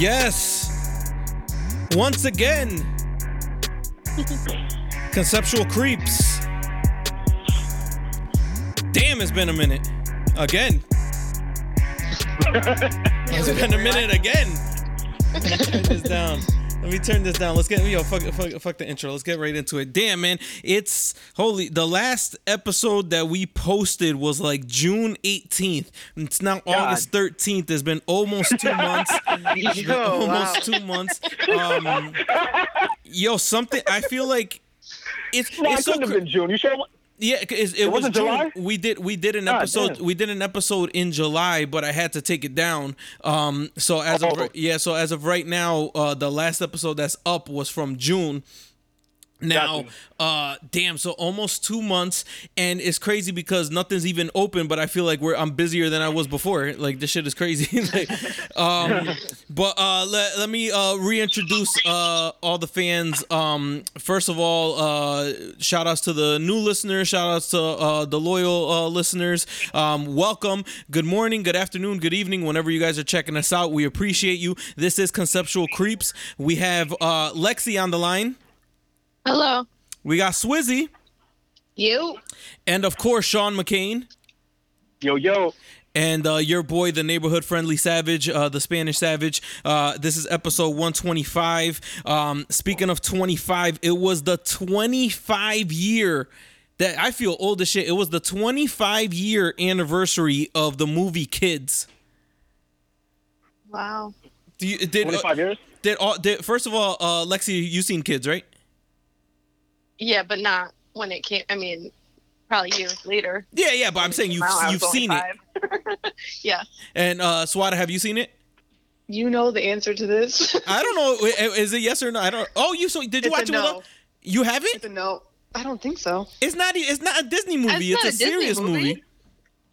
Yes. Once again, conceptual creeps. Damn, it's been a minute. Again. it's been a minute again. Turn this down. Let me turn this down. Let's get yo fuck, fuck fuck the intro. Let's get right into it. Damn man, it's holy. The last episode that we posted was like June 18th. It's now August 13th. It's been almost two months. Yo, almost wow. two months. Um, yo, something. I feel like it's No, it's it so couldn't cr- have been June. You sure? Yeah, it, it, it was July? We did we did an episode we did an episode in July, but I had to take it down. Um, so as of Oh. yeah, so as of right now, uh, the last episode that's up was from June. Now, Gotcha. uh, damn, so almost two months, and it's crazy because nothing's even open. But I feel like we're I'm busier than I was before. Like this shit is crazy. like, um, but uh, let, let me uh, reintroduce uh, all the fans. Um, first of all, uh, shout outs to the new listeners. Shout outs to uh, the loyal uh, listeners. Um, welcome. Good morning, good afternoon, good evening. Whenever you guys are checking us out, we appreciate you. This is Conceptual Creeps. We have uh, Lexi on the line. Hello. We got Swizzy. You? And of course, Sean McCain. Yo, yo. And uh, your boy, the neighborhood friendly savage, uh, the Spanish savage. Uh, this is episode 125. Um, speaking of 25, it was the 25 year that I feel old as shit. It was the 25 year anniversary of the movie Kids. Wow. Do you, did, uh, 25 years? did, all, did first of all, uh, Lexi, you seen Kids, right? Yeah, but not when it came. I mean, probably years later. Yeah, yeah, but I'm saying you've Wow, you've only seen it. yeah. And uh, Swada, have you seen it? You know the answer to this. I don't know. Is it yes or no? I don't. Oh, you so did you It's a watch it? no. With her? You haven't? It's a no. I don't think so. It's not. It's not a Disney movie. It's, It's a, a serious movie. movie.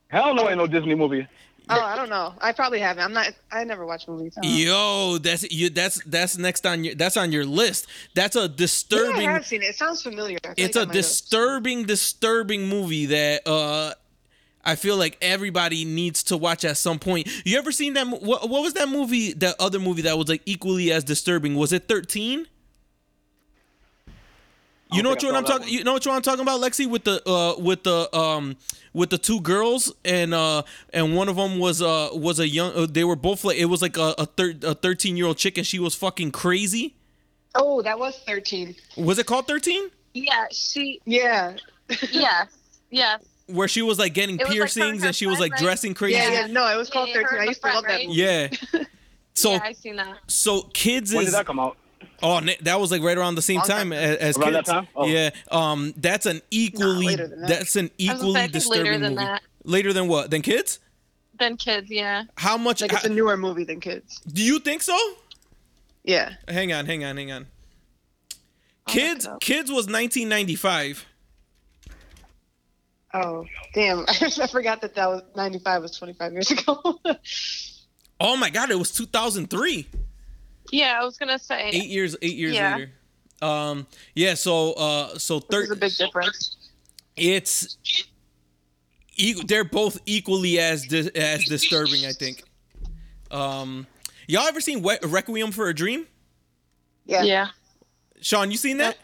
Hell no, ain't no Disney movie. Oh, I don't know. I probably haven't. I'm not. I never watch movies. Yo, that's you. That's that's next on your. That's on your list. That's a disturbing. Yeah. I have seen it. It sounds familiar. It's a disturbing, disturbing movie that uh, I feel like everybody needs to watch at some point. You ever seen that? What, what was that movie? That other movie that was like equally as disturbing. Was it Thirteen? You know what I one saw I'm talking. You know what one I'm talking about, Lexi, with the uh with the um with the two girls and uh and one of them was uh was a young. Uh, they were both like it was like a a, thir- a 13 year old chick and she was fucking crazy. Oh, that was 13. Was it called 13? Yeah. She. Yeah. Yes. Yes. Where she was like getting It was, like, her and piercings her and she was like right? dressing crazy. Yeah, yeah. No, it was called Yeah, 13. I used to her love that friend, movie. Yeah. So yeah, I seen that. so kids When is did that come out? Oh that was like right around the same Long time time. as, as Around that kids. time? Oh. Yeah. Um. That's an equally. later that. That's an I say, equally I disturbing later than movie. that. Later than what? Than kids? Than kids. Yeah. How much? Like it's a newer movie than Kids. do you think so? Yeah. Hang on, hang on, hang on. I'll Kids, kids was 1995. Oh, damn. I forgot that that was 95 was 25 years ago. Oh my god, it was 2003. Yeah, I was gonna say. Eight years, eight years Yeah. later. Um, yeah. So, uh, so There's a big difference. it's e- they're both equally as di- as disturbing, I think. Um, y'all ever seen We- Requiem for a Dream? Yeah. Yeah. Sean, you seen that?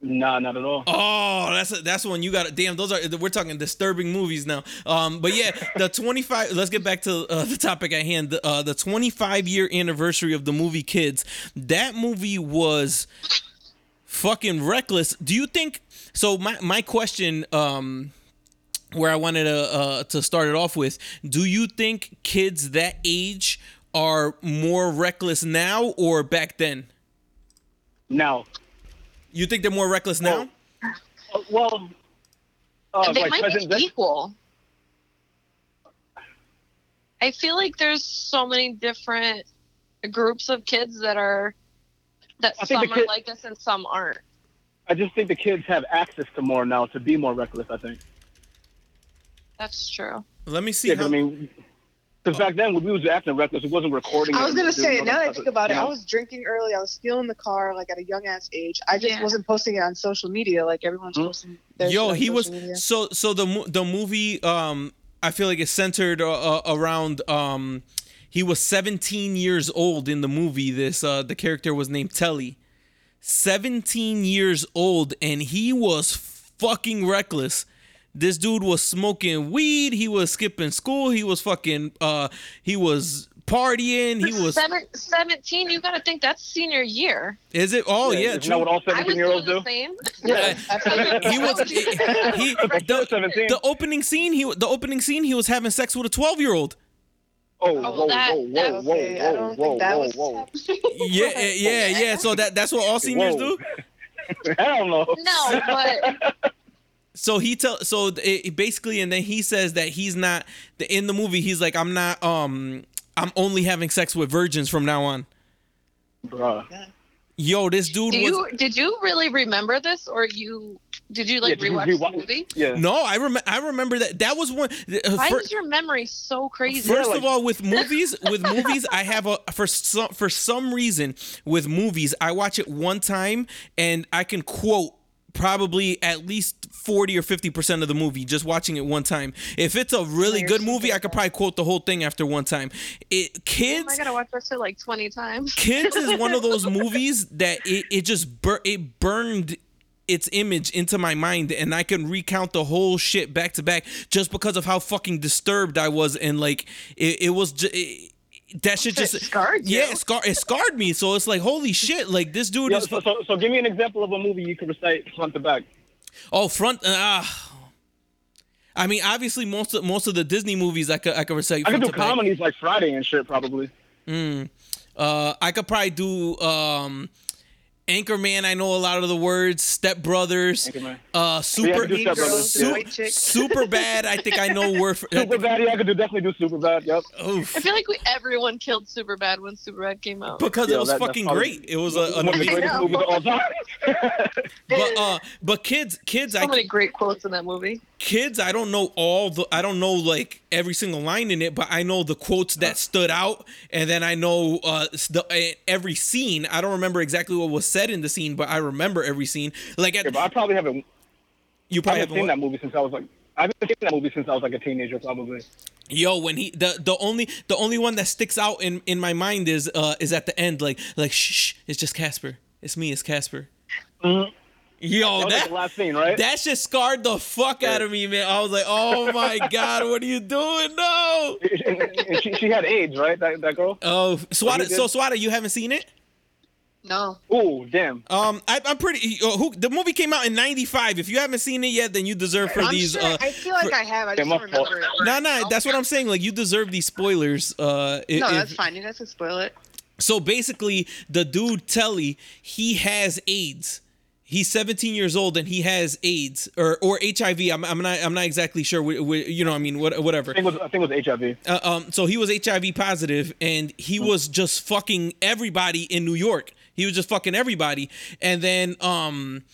Nah, not at all. Oh, that's a, that's one you got. Damn, those are we're talking disturbing movies now. Um, but yeah, the 25. Let's get back to uh, the topic at hand. The, uh, the 25 year anniversary of the movie Kids. That movie was fucking reckless. Do you think? So my my question, um, where I wanted to uh, to start it off with, do you think kids that age are more reckless now or back then? Now, You think they're more reckless now? uh, well, uh, they like might present be day. equal. I feel like there's so many different groups of kids that are that I some are kid- like us and some aren't. I just think the kids have access to more now to be more reckless. I think. That's true. Let me see Yeah, 'cause how. I mean, Because back then, when we was acting reckless, it wasn't recording. I was gonna say, all now that that I think about it, you I was drinking early. I was stealing the car like at a young ass age. I just Yeah. wasn't posting it on social media like everyone's Hmm? posting. their Yo, he was media. so so the the movie. Um, I feel like it's centered uh, uh, around. Um, he was 17 years old in the movie. This uh, the character was named Telly. 17 years old, and he was fucking reckless. This dude was smoking weed. He was skipping school. He was fucking. Uh, he was partying. He was. Seven, 17, you gotta think that's senior year. Is it? Oh yeah, isn't true. that what all seventeen year olds do? the same. Yeah, absolutely. he was he, he the, seventeen. the opening scene he the opening scene he was having sex with a 12 year old Oh, Oh, whoa, that- whoa, that- whoa, whoa, Okay, I whoa, whoa, whoa, whoa. yeah yeah yeah so that that's what all seniors Whoa. do Hell no. No, but so he tell so it, it basically and then he says that he's not in the movie he's like i'm not um i'm only having sex with virgins from now on Bruh. yo this dude do was you did you really remember this, or you did you like Yeah, did you rewatch rewatch- the movie? Yeah. no i remember i remember that that was one uh, Why fir- is your memory so crazy? First Yeah, of all, with movies, with movies, I have a for some for some reason with movies, I watch it one time and I can quote probably at least 40 or 50% of the movie just watching it one time. If it's a really good movie, I could probably quote the whole thing after one time. It oh kids I kids gotta watch this shit like twenty times. Kids is one of those movies that it, it just bur- it burned its image into my mind and I can recount the whole shit back to back just because of how fucking disturbed I was and like it, it was just it, that shit just It scarred you. yeah it, scar- it scarred me so it's like holy shit like this dude Yeah, is so, so, so give me an example of a movie you can recite front to back. oh front ah I mean obviously most of most of the Disney movies I could I could recite I could do to back. comedies like Friday and shit, probably. Uh, I could probably do um, Anchorman. I know a lot of the words. Step Brothers. Uh, super. do Step Brothers, su- yeah. White chick. super bad. I think I know word for. Super bad, yeah, I could do definitely do super bad. Yep. Oof. I feel like we everyone killed super bad when super bad came out. Because Yo, it was that- fucking great. It was a, an One of the amazing. greatest movies of all time. But uh, but kids, kids, I so I many great quotes in that movie. Kids, I don't know all the, I don't know like every single line in it, but I know the quotes that stood out, and then I know uh the uh, every scene. I don't remember exactly what was said in the scene, but I remember every scene. Like at, yeah, but I probably haven't, you probably haven't seen that movie since I was like, I haven't seen that movie since I was like a teenager, probably. Yo, when he the the only the only one that sticks out in in my mind is uh is at the end like like shh, shh it's just Casper. It's me, it's Casper. Mhm. Yo, That was like that the last scene, right? that shit scarred the fuck out of me, man. I was like, oh my god, what are you doing? No. and, and she, she had AIDS, right? That, that girl? Oh, Swada. So Swada, you haven't seen it? No. Oh, damn. Um, I, I'm pretty. Uh, who the movie came out in '95. If you haven't seen it yet, then you deserve for I'm these. sure, uh, I feel like for- I have. I just don't fault. remember it. Nah, nah, that's what I'm saying. Like you deserve these spoilers. Uh, i- No, if- that's fine. You guys can spoil it. So basically, the dude Telly, he has AIDS. He's 17 years old and he has AIDS or or HIV. I'm, I'm not I'm not exactly sure. wh- wh- you know, I mean, what, whatever. I think, it was, I think it was HIV. Uh, um, so he was HIV positive and he was just fucking everybody in New York. He was just fucking everybody, and then um,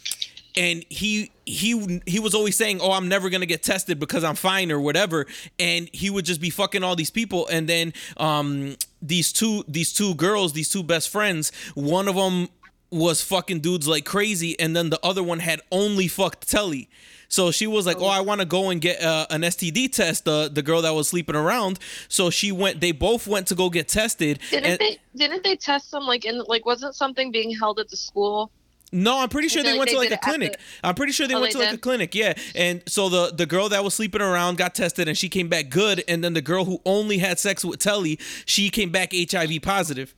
and he he he was always saying, "Oh, I'm never gonna get tested because I'm fine or whatever," and he would just be fucking all these people, and then um, these two these two girls, these two best friends, one of them was fucking dudes like crazy, and then the other one had only fucked Telly. So she was like, "Oh, I want to go and get uh, an STD test." The the girl that was sleeping around. So she went. They both went to go get tested. Didn't and- they? Didn't they test them like in like wasn't something being held at the school? No, I'm pretty sure they like went they to like a clinic. the- I'm pretty sure they Oh, went they to like a clinic. Yeah, and so the the girl that was sleeping around got tested and she came back good, and then the girl who only had sex with Telly, she came back HIV positive.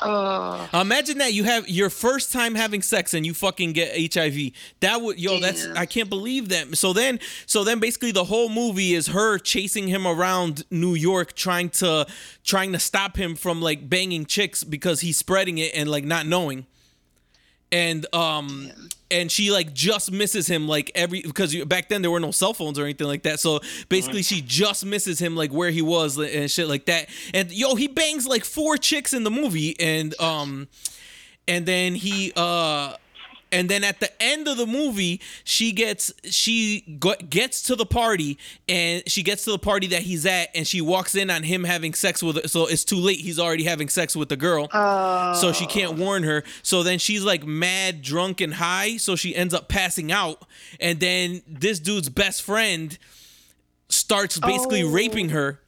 Oh, Imagine that you have your first time having sex and you fucking get HIV. That would yo, that's I can't believe that. So then, so then basically the whole movie is her chasing him around New York, trying to trying to stop him from like banging chicks because he's spreading it and like not knowing. And um and she like just misses him like every because back then there were no cell phones or anything like that. So basically she just misses him like where he was and shit like that. And yo, he bangs like four chicks in the movie and um and then he uh and then at the end of the movie she gets she gets to the party and she gets to the party that he's at and she walks in on him having sex with her. So it's too late. He's already having sex with the girl. Oh. so she oh. can't warn her. So then she's like mad drunk and high. So she ends up passing out. And then this dude's best friend starts basically Oh. raping her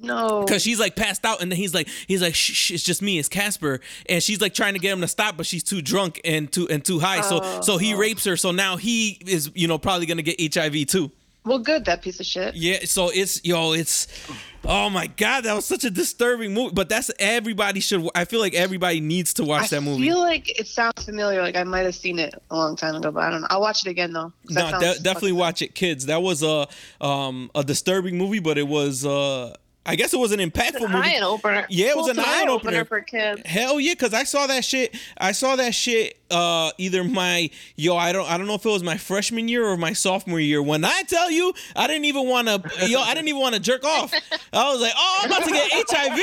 no. because she's like passed out and then he's like he's like shh, shh, it's just me it's casper and she's like trying to get him to stop but she's too drunk and too and too high so so he rapes her so now he is you know probably gonna get hiv too Well, good. That piece of shit. yeah so it's yo it's oh my god that was such a disturbing movie but that's everybody should i feel like everybody needs to watch I that movie I feel like it sounds familiar. Like I might have seen it a long time ago, but I don't know. I'll watch it again though. no de- definitely watch it kids that was a um a disturbing movie but it was uh i guess it was an impactful It's an movie eye opener. Yeah, it was Well, an it's eye opener. for kids. Hell yeah, cause I saw that shit. I saw that shit. Uh, either my yo, I don't, I don't know if it was my freshman year or my sophomore year. When I tell you, I didn't even want to, yo, I didn't even want to jerk off. I was like, oh, I'm about to get HIV.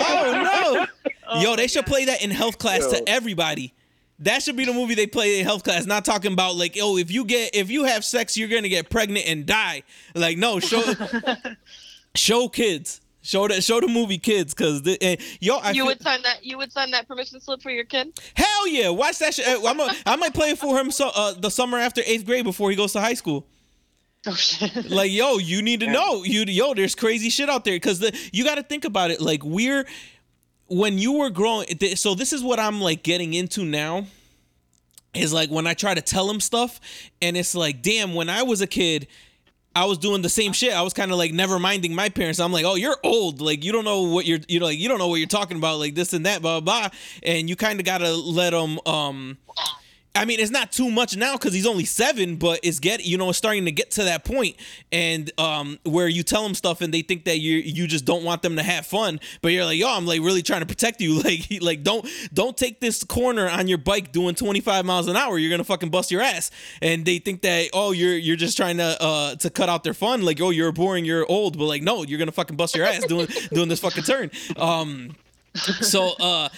Oh no, yo, they should play that in health class Yo. to everybody. That should be the movie they play in health class. Not talking about like, oh, if you get, if you have sex, you're gonna get pregnant and die. Like, no, show, show kids. Show the show the movie kids, cause the, and, yo, I You feel- would sign that. You would sign that permission slip for your kid. Hell yeah! Watch that shit. I'm a, I might play it for him so, uh, the summer after eighth grade before he goes to high school. Oh shit. Like, yo, you need to know. You yo, there's crazy shit out there because the you got to think about it. Like, we're when you were growing. th- So this is what I'm like getting into now. Is like when I try to tell him stuff, and it's like, damn, when I was a kid. I was doing the same shit. I was kind of like never minding my parents. I'm like, oh, you're old. Like you don't know what you're, you know, like you don't know what you're talking about. Like this and that, blah blah. blah. And you kind of gotta let them. Um, I mean, it's not too much now because he's only seven, but it's get you know it's starting to get to that point, and um, where you tell them stuff and they think that you you just don't want them to have fun, but you're like, yo, I'm like really trying to protect you, like like don't don't take this corner on your bike doing 25 miles an hour, you're gonna fucking bust your ass, and they think that oh you're you're just trying to uh to cut out their fun, like oh you're boring, you're old, but like no, you're gonna fucking bust your ass doing doing this fucking turn, um, so uh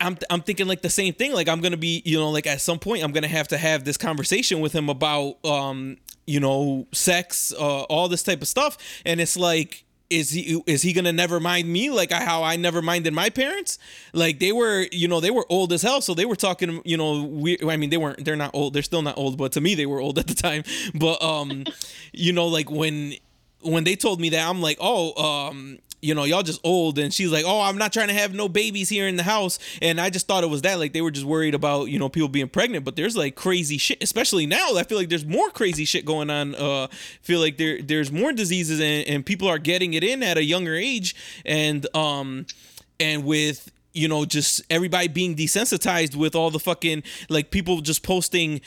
I'm I'm thinking like the same thing. Like I'm gonna be, you know, like at some point I'm gonna have to have this conversation with him about, um, you know, sex, uh, all this type of stuff. And it's like, is he is he gonna never mind me like how I never minded my parents? Like they were, you know, they were old as hell, so they were talking, you know, we. I mean, they weren't. They're not old. They're still not old, but to me, they were old at the time. But um, you know, like when when they told me that, I'm like, oh, um, you know, y'all just old. And she's like, oh, I'm not trying to have no babies here in the house. And I just thought it was that. Like, they were just worried about, you know, people being pregnant. But there's like crazy shit, especially now. I feel like there's more crazy shit going on. Uh, feel like there there's more diseases and, and people are getting it in at a younger age. And, um, and with, you know, just everybody being desensitized with all the fucking, like, people just posting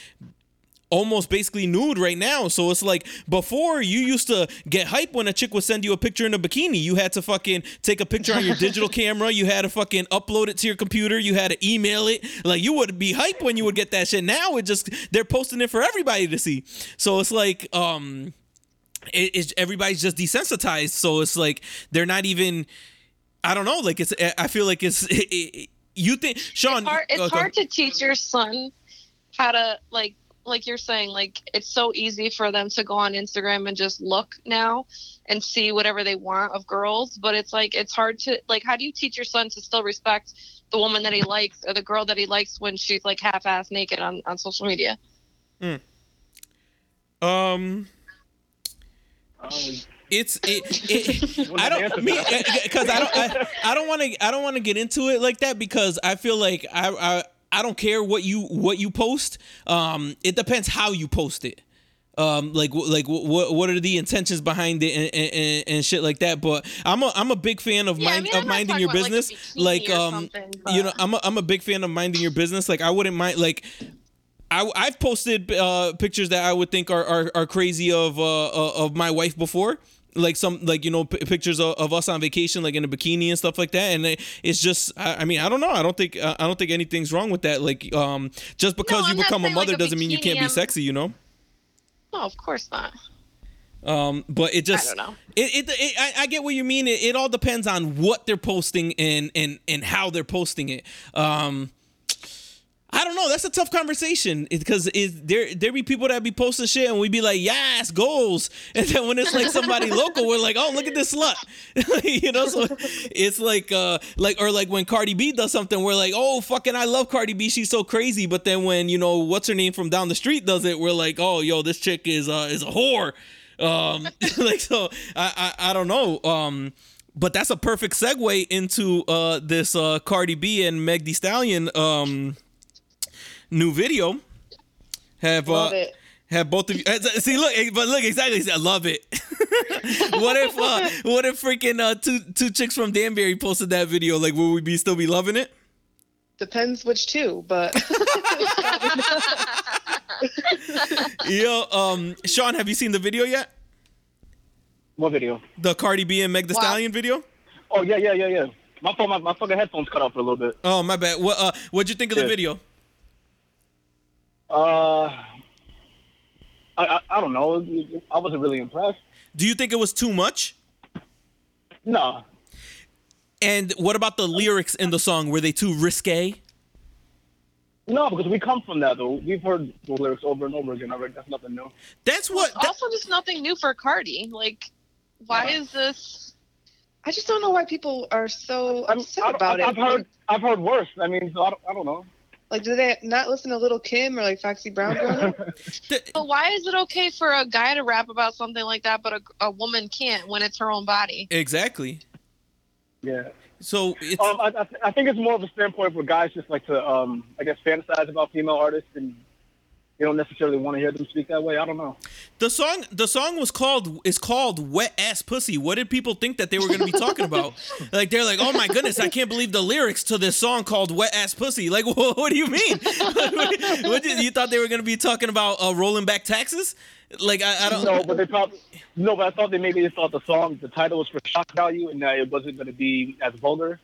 almost basically nude right now. So it's like before you used to get hype when a chick would send you a picture in a bikini. You had to fucking take a picture on your digital camera. You had to fucking upload it to your computer. You had to email it. Like you would be hype when you would get that shit. Now it just they're posting it for everybody to see. So it's like um it, it's everybody's just desensitized. So it's like they're not even I don't know, like it's I feel like it's it, it, you think Sean It's hard, it's okay. hard to teach your son how to like like you're saying like it's so easy for them to go on Instagram and just look now and see whatever they want of girls but it's like it's hard to like how do you teach your son to still respect the woman that he likes or the girl that he likes when she's like half-ass naked on, on social media? Um Um, it's it, it I don't answer me because I don't I, I don't want to I don't want to get into it like that because I feel like I I I don't care what you what you post. Um, it depends how you post it. Um, like like what what are the intentions behind it and, and, and, shit like that. But I'm a I'm a big fan of Yeah, I mind mean, I'm of minding your about, like, business. bikini Like um, you know I'm a, I'm a big fan of minding your business. Like I wouldn't mind like. I, I've posted uh, pictures that I would think are, are, are crazy of uh, uh, of my wife before, like some like you know p- pictures of, of us on vacation, like in a bikini and stuff like that. And it's just, I, I mean, I don't know. I don't think uh, I don't think anything's wrong with that. Like, um, just because you I'm become a saying, like, mother a doesn't mean you can't be I'm- sexy. You know. no of course not Um, but it just I don't know. It, it, it I, I get what you mean. It, it all depends on what they're posting and and and how they're posting it. Um, I don't know. That's a tough conversation because it, there there be people that be posting shit and we be like, yes, goals. And then when it's like somebody local, we're like, oh, look at this slut. you know, so it's like uh like or like when Cardi B does something, we're like, oh fucking I love Cardi B, she's so crazy. But then when, you know, what's her name from down the street does it, we're like, oh yo, this chick is uh is a whore. Um like so I, I I don't know. Um but that's a perfect segue into uh this uh Cardi B and Meg Thee Stallion um new video. Have Love uh, it. have both of you uh, see? Look, eh, but look exactly. I love it. what if uh, what if freaking uh, two two chicks from Danbury posted that video? Like, would we be still be loving it? Depends which two, but Yo, um, Sean, have you seen the video yet? What video? The Cardi B and Meg the Wow. Stallion video? Oh yeah, yeah, yeah, yeah. My phone, my, my fucking headphones cut off for a little bit. Oh my bad. What uh, what'd you think of the video? Uh, I, I, I don't know. I wasn't really impressed. Do you think it was too much? No, And what about the lyrics in the song? Were they too risque? no, because we come from that though. We've heard the lyrics over and over again. Already. That's nothing new. That's what. that- also, just nothing new for Cardi. Like, why Yeah. is this? I just don't know why people are so I'm, upset I, about I've it. heard, I've heard worse. I mean, so I don't, I don't know. Like, do they not listen to Lil Kim or like Foxy Brown? growing But why is it okay for a guy to rap about something like that, but a, a woman can't when it's her own body? exactly. yeah. So it's Um, I, I, th- I think it's more of a standpoint for guys just like to, um, I guess, fantasize about female artists and you don't necessarily want to hear them speak that way. I don't know. the song. The song was called is called "Wet Ass Pussy." What did people think that they were going to be talking about? like they're like, "Oh my goodness, I can't believe the lyrics to this song called "Wet Ass Pussy." Like, what, what do you mean? what did, you thought they were going to be talking about uh, rolling back taxes? Like, I, I don't. No, but they probably no, but I thought they maybe they thought the song, the title was for shock value, and it wasn't going to be as vulgar.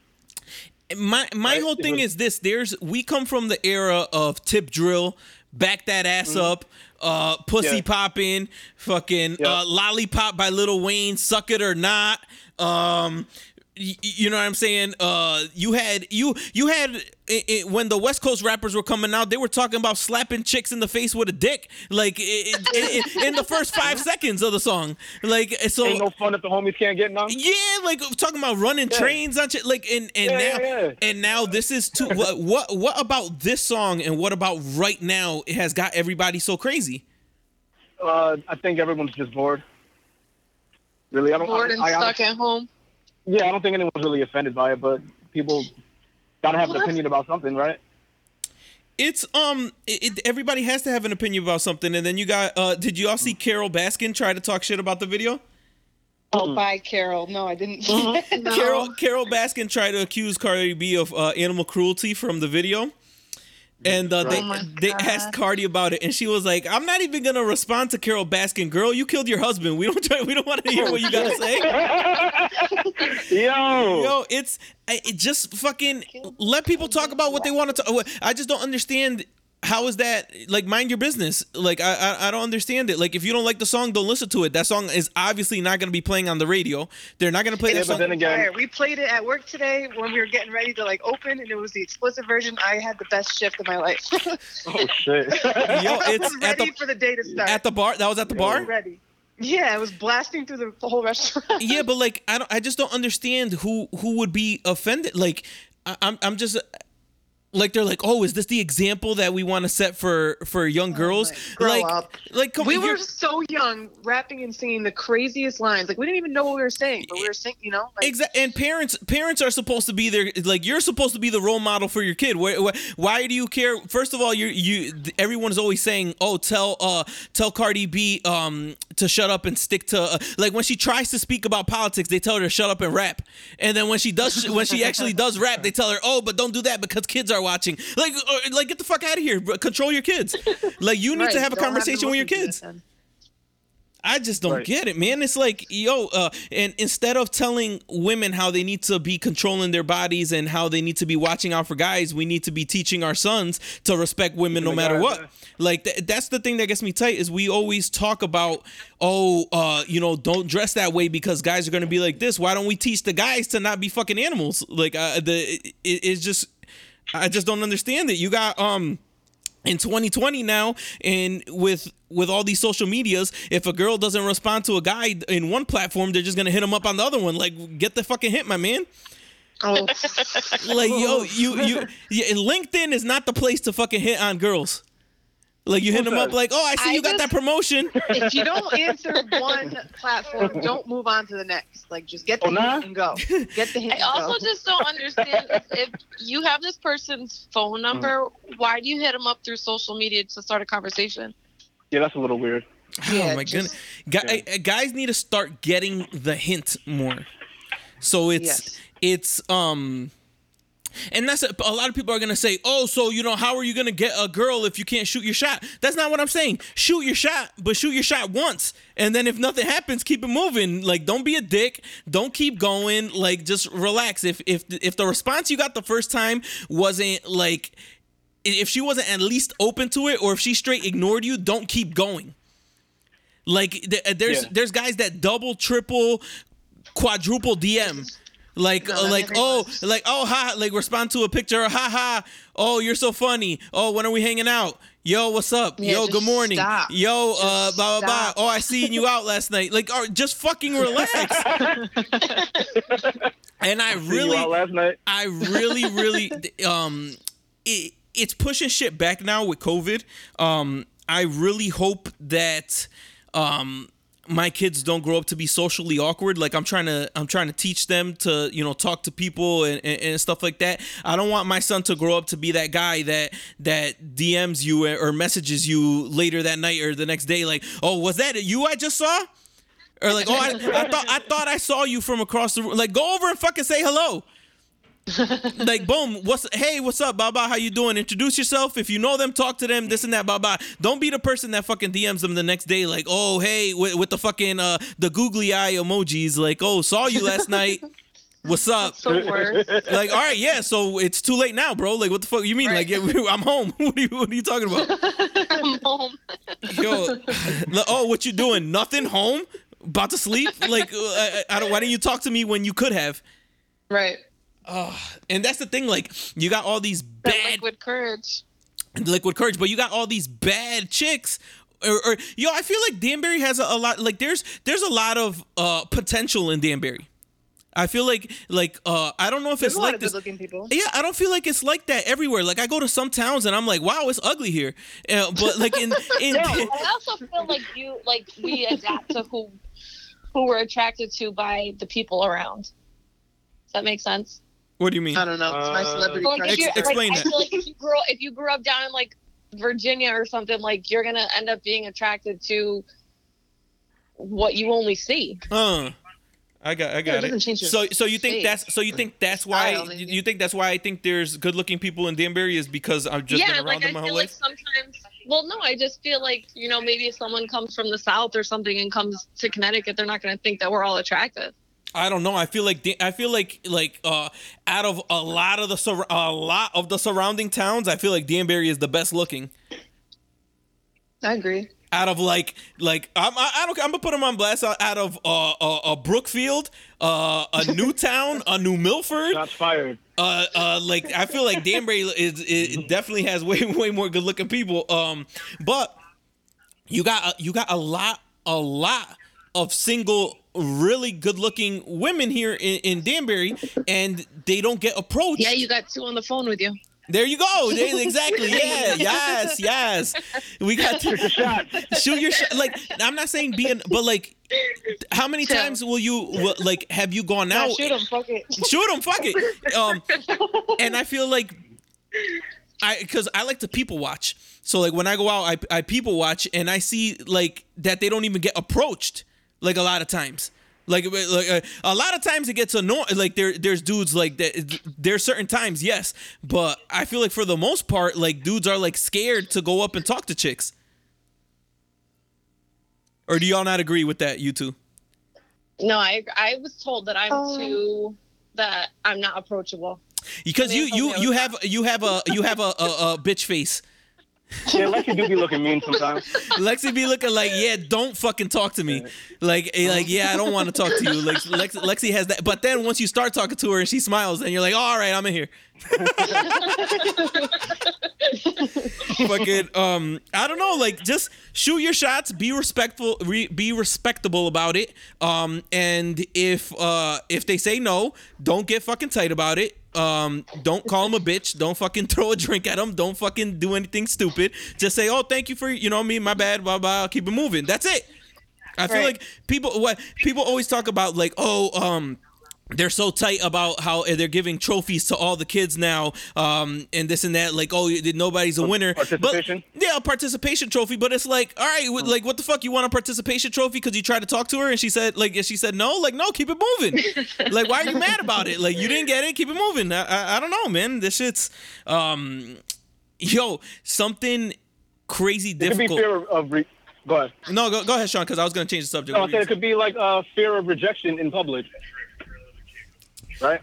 my my whole thing is this there's we come from the era of tip drill back that ass up uh pussy Mm-hmm. Yeah. popping fucking Yeah. uh lollipop by Lil Wayne suck it or not um you know what I'm saying? Uh, you had you you had i i when the West Coast rappers were coming out, they were talking about slapping chicks in the face with a dick, like i i i in the first five seconds of the song. Like so, Ain't no fun if the homies can't get none. yeah, like talking about running Yeah. trains on shit. Like and and Yeah, now yeah, yeah. and now this is too. what what what about this song and what about right now? It has got everybody so crazy. Uh, I think everyone's just bored. Really, I don't. Bored and I, I, stuck at home. Yeah, I don't think anyone's really offended by it, but people gotta have Well, an opinion about something, right? It's um, it, it- everybody has to have an opinion about something. And then you got uh, did you all see Carole Baskin try to talk shit about the video? oh, bye, Carol. No, I didn't. No. Carol Carole Baskin tried to accuse Cardi B of uh, animal cruelty from the video. And uh, they Oh they asked Cardi about it, and she was like, "I'm not even gonna respond to Carole Baskin, girl. You killed your husband. We don't try, we don't want to hear what you gotta say." Yo, Yo, it's it just fucking let people talk about what they want to talk. I just don't understand how is that like mind your business. Like I, I I don't understand it. Like if you don't like the song, don't listen to it. That song is obviously not going to be playing on the radio. They're not going to play Yeah, that but song. then again, We played it at work today when we were getting ready to like open, and it was the explicit version. I had the best shift of my life. oh shit. Yo, it's was at ready the for the day to start. at the bar. That was at the bar. ready. Yeah, it was blasting through the, the whole restaurant. yeah, but like I don't, I just don't understand who who would be offended. Like I, I'm, I'm just like they're like, oh, is this the example that we want to set for for young girls? my- grow like, up. like come we on, were so young, rapping and singing the craziest lines. Like we didn't even know what we were saying, but we were saying, You know, like Exactly, and parents parents are supposed to be there. Like you're supposed to be the role model for your kid. Why, why, why do you care? First of all, you you everyone is always saying, "Oh, tell uh tell Cardi B um to shut up and stick to uh, like when she tries to speak about politics, they tell her to shut up and rap, and then when she does when she actually does rap, they tell her, "Oh, but don't do that because kids are watching." Like or, like get the fuck out of here. bro. Control your kids. Like you need to have a don't them conversation with your kids. I just don't Right. get it, man. It's like, yo, uh, and instead of telling women how they need to be controlling their bodies and how they need to be watching out for guys, we need to be teaching our sons to respect women no matter what. Like th- that's the thing that gets me tight is we always talk about, oh, uh, you know, don't dress that way because guys are gonna be like this. Why don't we teach the guys to not be fucking animals? Like uh, the it, it's just. I just don't understand it. You got um in 2020 now and with with all these social medias if a girl doesn't respond to a guy in one platform they're just gonna hit him up on the other one. Like get the fucking hit my man. Oh, like yo you you yeah, linkedin is not the place to fucking hit on girls like you hit them up like oh i see I you got just- that promotion if you don't answer one platform, don't move on to the next. Like, just get the Oh, nah? hint and go. Get the hint. I and also go. just don't understand if, if you have this person's phone number, why do you hit them up through social media to start a conversation? Yeah, that's a little weird. Yeah, oh my just- goodness Guy, uh, guys need to start getting the hint more so it's Yes. it's um and that's a, a lot of people are gonna say oh so you know how are you gonna get a girl if you can't shoot your shot? That's not what i'm saying. Shoot your shot but shoot your shot once. And then if nothing happens keep it moving. Like don't be a dick. Don't keep going. Like just relax. If if if the response you got the first time wasn't like if she wasn't at least open to it or if she straight ignored you don't keep going. Like th- there's Yeah. there's guys that double triple quadruple dm like No, uh, like oh works. like oh ha like respond to a picture ha ha oh you're so funny oh when are we hanging out yo what's up Yeah, yo good morning stop. yo uh Just blah blah blah oh i seen you out last night like oh, just fucking relax and i See you really out last night. I really, really, um, it, it's pushing shit back now with COVID. Um, I really hope that, um, my kids don't grow up to be socially awkward. Like I'm trying to, I'm trying to teach them to, you know, talk to people and, and, and stuff like that. I don't want my son to grow up to be that guy that that DMs you or messages you later that night or the next day, like, oh, was that you I just saw? Or like, oh, I, I thought I thought I saw you from across the room. Like, go over and fucking say hello like boom what's hey what's up baba? How you doing? Introduce yourself. If you know them talk to them this and that baba. Don't be the person that fucking dms them the next day like oh hey with, with the fucking uh the googly eye emojis like oh saw you last night. What's up? So like all right yeah so it's too late now bro. Like what the fuck you mean? Like yeah, i'm home. What are you what are you talking about? I'm home. yo oh what you doing? Nothing? Home? About to sleep? Like uh, I, I don't why didn't you talk to me when you could have? Right. And that's the thing like you got all these bad liquid courage. liquid courage but you got all these bad chicks or, or yo i feel like danbury has a, a lot like there's there's a lot of uh potential in danbury i feel like like uh i don't know if There's it's like this yeah, I don't feel like it's like that everywhere. Like I go to some towns and I'm like, wow, it's ugly here. Uh, but like in in No, I also feel like you like we adapt to who who we're attracted to by the people around. Does that make sense? What do you mean? I don't know. It's my Uh, celebrity Like, crush. if you're, Ex- explain like, that. I feel like if you grew if you grew up down in like Virginia or something, like you're gonna end up being attracted to what you only see. Uh, I got I Yeah, it got it. So so you think face. that's so you think that's why Style, you think that's why I think there's good looking people in Danbury is because I've just yeah, been around like I them my feel whole like life. sometimes. Well, no, I just feel like you know maybe if someone comes from the south or something and comes to Connecticut, they're not gonna think that we're all attractive. I don't know. I feel like I feel like like uh out of a lot of the sur- a lot of the surrounding towns, I feel like Danbury is the best looking. I agree. Out of like like I'm I, I don't I'm gonna put them on blast. Out out of uh, uh, uh Brookfield, uh a Newtown, a New Milford, Shots fired. uh uh like I feel like Danbury is it definitely has way way more good looking people. Um, but you got a, you got a lot a lot of single really good looking women here in, in Danbury, and they don't get approached. Yeah, you got two on the phone with you. There you go. Exactly. Yeah. Yes. Yes. We got to Shots. shoot your shot. Like I'm not saying being, but like, how many Two. times will you will, like have you gone out? shoot them. Fuck it. Shoot 'em, Fuck it. Um, and I feel like I because I like to people watch. So like when I go out, I I people watch and I see like that they don't even get approached. Like a lot of times. Like, like uh, a lot of times it gets annoying. Like there, there's dudes like that. There's certain times, yes, but I feel like for the most part, like dudes are like scared to go up and talk to chicks. Or do y'all not agree with that, you two? No, I I was told that I'm Oh. too that I'm not approachable. Because you Maybe you something you else. have you have a you have a, a, a bitch face. Yeah, Lexi do be looking mean sometimes. Lexi be looking like, yeah, don't fucking talk to me. Like, eh, like, yeah, I don't want to talk to you. Like, Lex, Lexi has that. But then once you start talking to her and she smiles, then you're like, all right, I'm in here. fucking, um, I don't know. Like, just shoot your shots. Be respectful. Re, be respectable about it. Um, and if uh if they say no, don't get fucking tight about it. Um, don't call him a bitch. Don't fucking throw a drink at him. Don't fucking do anything stupid. Just say, oh, thank you for you know me, My bad. Blah blah. I'll keep it moving. That's it. I feel Right. like people what people always talk about like oh um they're so tight about how they're giving trophies to all the kids now um and this and that like oh nobody's a winner. Participation? but yeah a participation trophy but it's like all right what- like what the fuck you want a participation trophy because you tried to talk to her and she said like she said no? Like no keep it moving. Like why are you mad about it? Like you didn't get it keep it moving. I, I, I don't know man. This shit's um yo something crazy It could be difficult. fear of, re- go ahead. no go, go ahead sean because i was gonna change the subject. No, I said it could be like uh, fear of rejection in public. Right?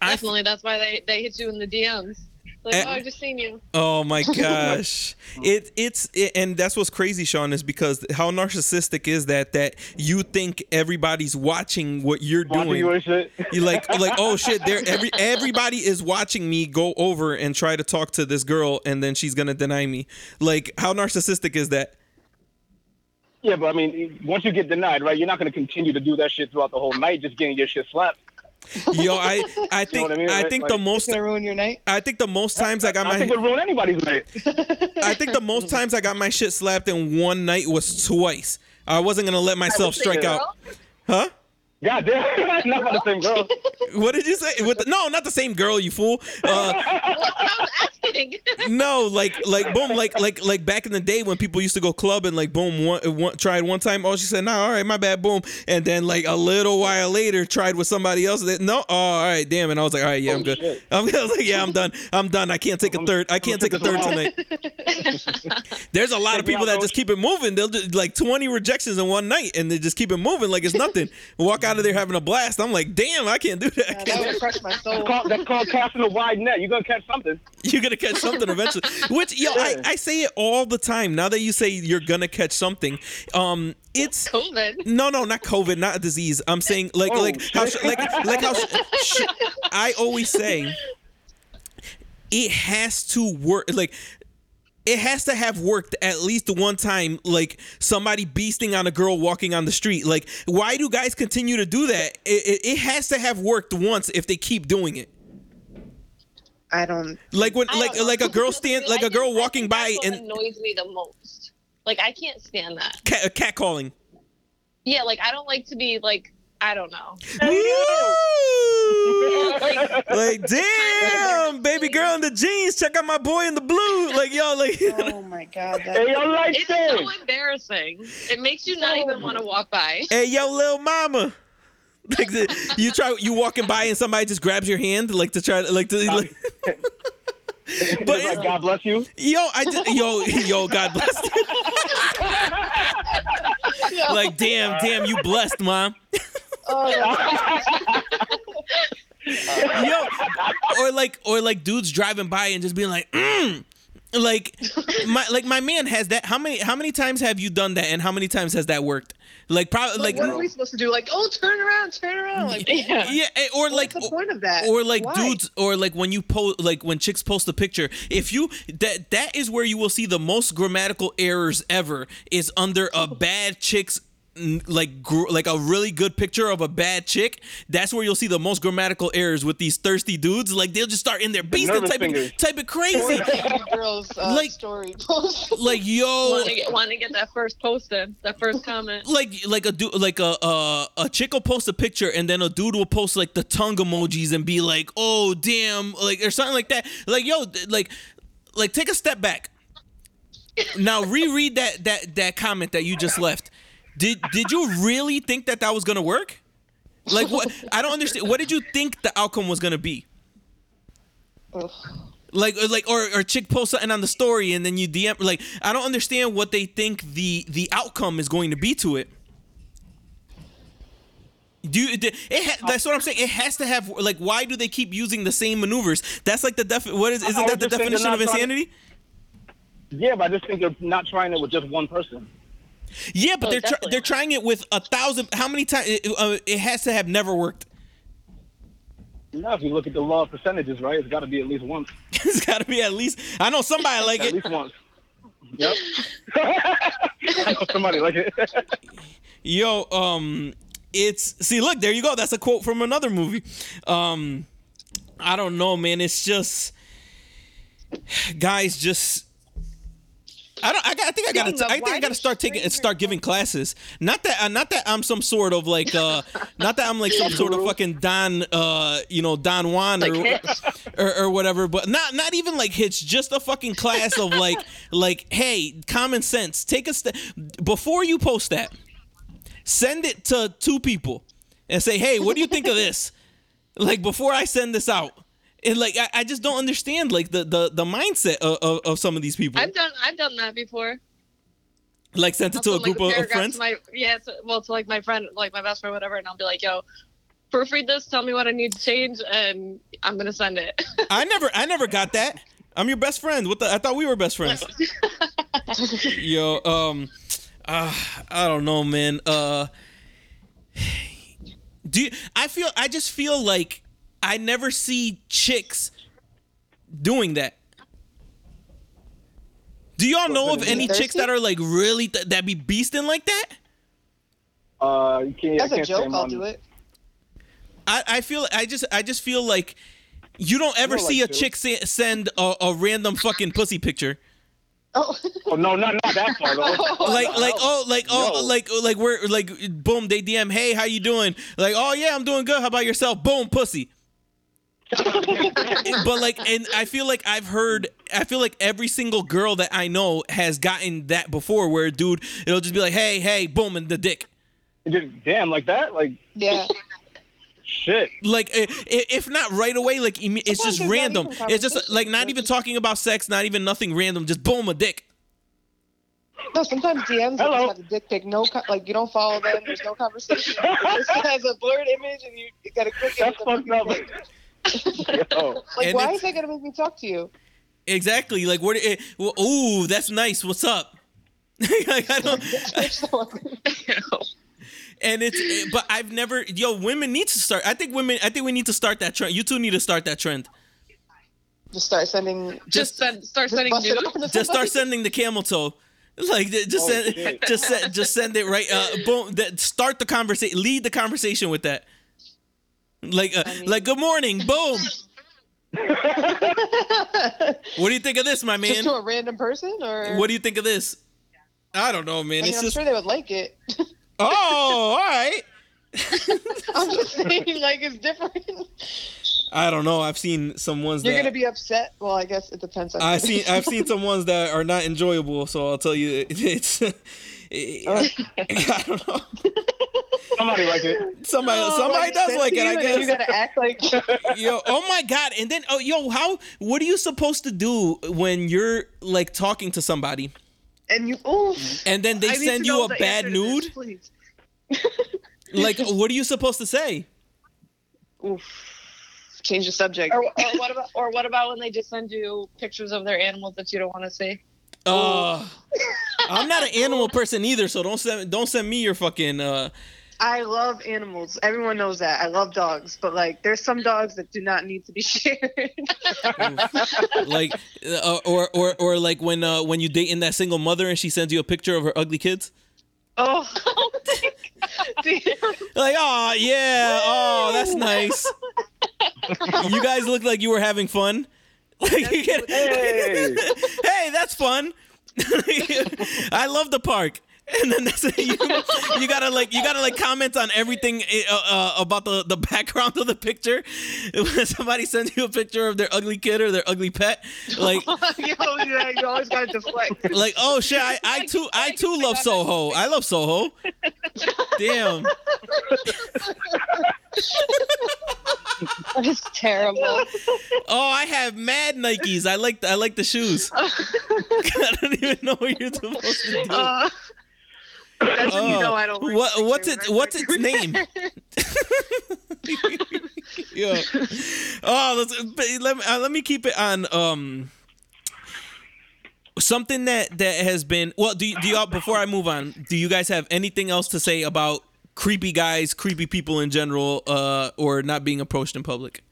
I- Definitely. That's why they, they hit you in the DMs. Like, Eh. oh, I just seen you. Oh my gosh. it it's it, and that's what's crazy, Sean, is because how narcissistic is that that you think everybody's watching what you're Watching doing. you and shit. You like like oh shit, there every everybody is watching me go over and try to talk to this girl and then she's gonna deny me. Like how narcissistic is that? Yeah, but I mean, once you get denied, right, you're not going to continue to do that shit throughout the whole night, just getting your shit slapped. Yo, I I think what I mean? I think like- the most gonna ruin your night. I think the most times I got I think my it ruin anybody's night. I think the most times I got my shit slapped in one night was twice. I wasn't gonna let myself strike out. Huh? God damn, not about the same girl. What did you say? With the, no, not the same girl, you fool. Uh, I was asking. no, like like boom, like like like back in the day when people used to go club and like boom, one, one tried one time. Oh, she said, "No, all right, my bad." Boom, and then like a little while later, tried with somebody else. That no, oh, all right, damn. And I was like, all right, yeah, I'm good. shit. I'm, I was like, yeah, I'm done. I'm done. I can't take a third. I can't take a third tonight. There's a lot of people that just keep it moving. They'll do like 20 rejections in one night, and they just keep it moving like it's nothing. Walk out of there having a blast. I'm like, damn, I can't do that. Yeah, can't- that would crush my soul. That's called, that's called casting a wide net. You're going to catch something. You're gonna catch something eventually. Which yo, I, I say it all the time. Now that you say you're gonna catch something, um, it's COVID. no, no, not COVID, not a disease. I'm saying like, Oh, like how, sh- like, like how sh- sh- I always say, it has to work. Like, it has to have worked at least one time. Like somebody beasting on a girl walking on the street. Like, why do guys continue to do that? It, it, it has to have worked once if they keep doing it. I don't. Like when, I like, like a girl stand, like I a girl think- walking by that's what and annoys me the most. Like I can't stand that. cat, uh, cat calling. Yeah, like I don't like to be like I don't know. Woo! Like, like damn, baby girl in the jeans. Check out my boy in the blue. Like yo, like Oh my god. Hey, That, yo, like it's this. so embarrassing. It makes you not even want to walk by. hey yo, little mama. Like the, you try, you walking by and somebody just grabs your hand, like to try, to like to, like, but like, God bless you. yo, I did, yo, yo, God bless you. like damn, damn, you blessed, mom. oh, yo, or like or like dudes driving by and just being like, mm. like my like my man has that. How many how many times have you done that, and how many times has that worked? Like probably like, like what are we supposed to do? Like, oh, turn around, turn around. Like, Yeah. yeah, eh, or like what's the point of that? or like Why? dudes or like when you post like when chicks post a picture if you that that is where you will see the most grammatical errors ever is under a bad chick's n- like gr- like a really good picture of a bad chick that's where you'll see the most grammatical errors with these thirsty dudes like they'll just start in there beasting nervous typing fingers. typing crazy girl's uh, Like- story post. like yo Want to get want to get that first post in, that first comment. like like a dude like a uh, a chick will post a picture and then a dude will post like the tongue emojis and be like oh damn like or something like that like yo like like take a step back now reread that that that comment that you just left did did you really think that that was gonna work like what i don't understand what did you think the outcome was gonna be Ugh. like or like or, or chick post something on the story and then you dm like i don't understand what they think the the outcome is going to be to it do you, it ha, that's what I'm saying. It has to have like. Why do they keep using the same maneuvers? That's like the def. What is? Isn't that the would just say they're definition of trying to- insanity? Yeah, but I just think they're not trying it with just one person. Yeah, but Oh, they're try- they're trying it with a thousand. How many times? It, uh, it has to have never worked. Now, if you look at the law of percentages, right, it's got to be at least once. it's got to be at least. I know somebody like At it. At least once. Yep. I know somebody like it. Yo, um, it's see, look, there you go. That's a quote from another movie. Um, I don't know, man. It's just guys, just. I don't. I, got, I think I got. to I think I got to start taking stranger- start giving classes. Not that. Uh, not that I'm some sort of like. uh Not that I'm like some sort of fucking Don. Uh, you know, Don Juan or, hits. or or whatever. But not not even like hits. Just a fucking class of like like hey, common sense. Take a step before you post that send it to two people and say, "Hey, what do you think of this?" Like before I send this out, and like I, I just don't understand like the the the mindset of, of, of some of these people. I've done I've done that before. like sent it I'll to a like, group of, of friends. My, yeah, to, well, to like my friend, like my best friend, whatever, and I'll be like, "Yo, proofread this. Tell me what I need to change, and I'm gonna send it." I never I never got that. I'm your best friend. What the? I thought we were best friends. Yo, um, uh, I don't know, man. Uh, do you, I feel? I just feel like I never see chicks doing that. Do y'all know of any chicks that are like really th- that be beasting like that? Uh, you can't, I As a can't say joke, I'm I'll do it. I, I feel I just I just feel like you don't ever don't see like a chick jokes. send a, a random fucking pussy picture. Oh, Oh no, not not that far though. like like oh like oh No. like like we're like boom they DM hey how you doing like oh yeah I'm doing good how about yourself boom pussy but like and I feel like I've heard I feel like every single girl that I know has gotten that before where dude it'll just be like hey hey boom and the dick Just, damn, like that, like yeah. shit. like i- i- if not right away like it's just Sometimes random it's just like not even talking about sex not even nothing random just boom a dick No, sometimes DMs Hello. just have a dick pic. No, like you don't follow them. There's no conversation. It just has a blurred image, and you, you gotta click it. That's a fucked up. Fucking dick. Yo. Like, And why it's- is that gonna make me talk to you? exactly like what it, well, ooh that's nice what's up like, I don't, and it's but I've never yo women need to start I think women I think we need to start that trend you two need to start that trend just start sending. just send, start Just sending nudes. just start sending the camel toe like just Oh, send shit. just send just send it right uh boom that start the conversation lead the conversation with that like uh, mean- like good morning boom what do you think of this my man? just to a random person, or what do you think of this I don't know man I mean, it's I'm just sure they would like it. oh all right I'm just saying, like it's different. I don't know I've seen some ones You're that gonna be upset. Well, I guess it depends on. I've seen I've seen some ones that are not enjoyable, so I'll tell you it, it's. I don't know. Somebody like it. Somebody Oh, somebody like, does like it, I guess You gotta act like. Yo, oh my god! And then oh yo, how? What are you supposed to do when you're like talking to somebody, and you. Oh. and then they I send you a bad answer to this, nude? Like, what are you supposed to say? Oof. Change the subject. Or, or what about or what about when they just send you pictures of their animals that you don't want to see? Uh, I'm not an animal person either, so don't send don't send me your fucking. uh I love animals. Everyone knows that. I love dogs, but like, there's some dogs that do not need to be shared. like uh, or or or like when uh when you dating that single mother and she sends you a picture of her ugly kids oh, damn. like oh yeah oh that's nice you guys look like you were having fun Like, get- Hey. hey that's fun. I love the park. And then that's you, you gotta like you gotta like comment on everything uh, uh, about the the background of the picture. When somebody sends you a picture of their ugly kid or their ugly pet like you, always, you always gotta deflect. like oh shit I, I too I too love Soho. I love Soho. Damn It's terrible. oh I have mad Nikes I like I like the shoes I don't even know what you're supposed to do Uh, that's when you Oh, know I don't. like what what's it what's its name yeah oh let's let me uh, let me keep it on um something that that has been well. Do do y'all before I move on? Do you guys have anything else to say about creepy guys, creepy people in general, uh, or not being approached in public?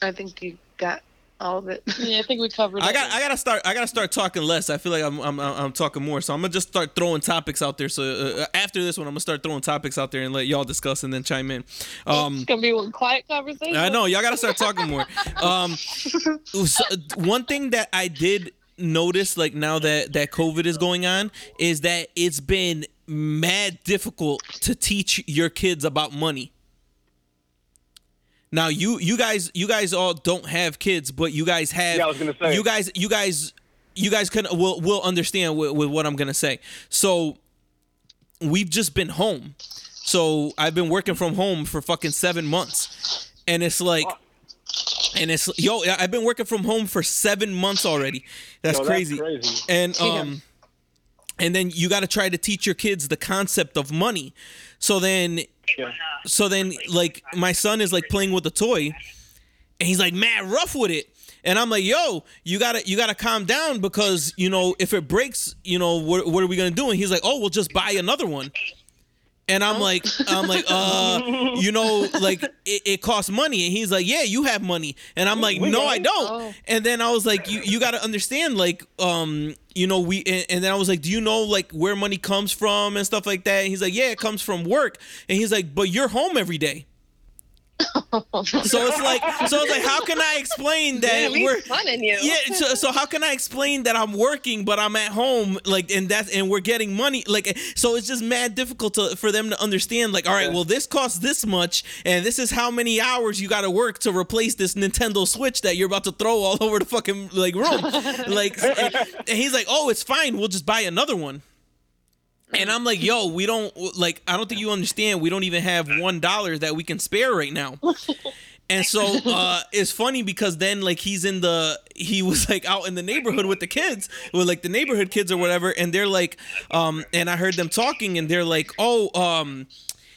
I think you got all of it. Yeah, I think we covered. I it. got I gotta start I gotta start talking less. I feel like I'm I'm, I'm talking more, so I'm gonna just start throwing topics out there. So uh, after this one, I'm gonna start throwing topics out there and let y'all discuss and then chime in. Um, it's gonna be one quiet conversation. I know y'all gotta start talking more. Um, so, one thing that I did notice, like now that that COVID is going on, is that it's been mad difficult to teach your kids about money. Now you you guys you guys all don't have kids, but you guys have. Yeah, I was gonna say. You guys you guys you guys can will will understand with, with what I'm gonna say. So we've just been home. So I've been working from home for fucking seven months, and it's like, and it's yo, I've been working from home for seven months already. That's Yo, that's crazy. crazy. And um, and then you got to try to teach your kids the concept of money. So then, Yeah. so then, like my son is like playing with a toy, and he's like mad rough with it. And I'm like, yo, you gotta you gotta calm down because you know if it breaks, you know what what are we gonna do? And he's like, oh, we'll just buy another one. And I'm like, I'm like, uh, you know, like it, it costs money. And he's like, yeah, you have money. And I'm like, no. I don't. Oh. And then I was like, you you got to understand, like, um, you know, we. And, and then I was like, do you know like where money comes from and stuff like that? And he's like, yeah, it comes from work. And he's like, but you're home every day. So it's like, so it's like, how can I explain that we're fun in you. yeah, so, so how can I explain that I'm working but I'm at home like and that's and we're getting money like so it's just mad difficult to, for them to understand like all right, Yeah. well this costs this much and this is how many hours you got to work to replace this Nintendo Switch that you're about to throw all over the fucking like room. like and, and he's like, "Oh, it's fine. We'll just buy another one." And I'm like, yo, we don't like. I don't think you understand. We don't even have one dollar that we can spare right now. And so uh, it's funny because then like he's in the he was like out in the neighborhood with the kids with like the neighborhood kids or whatever, and they're like, um, and I heard them talking, and they're like, oh, um.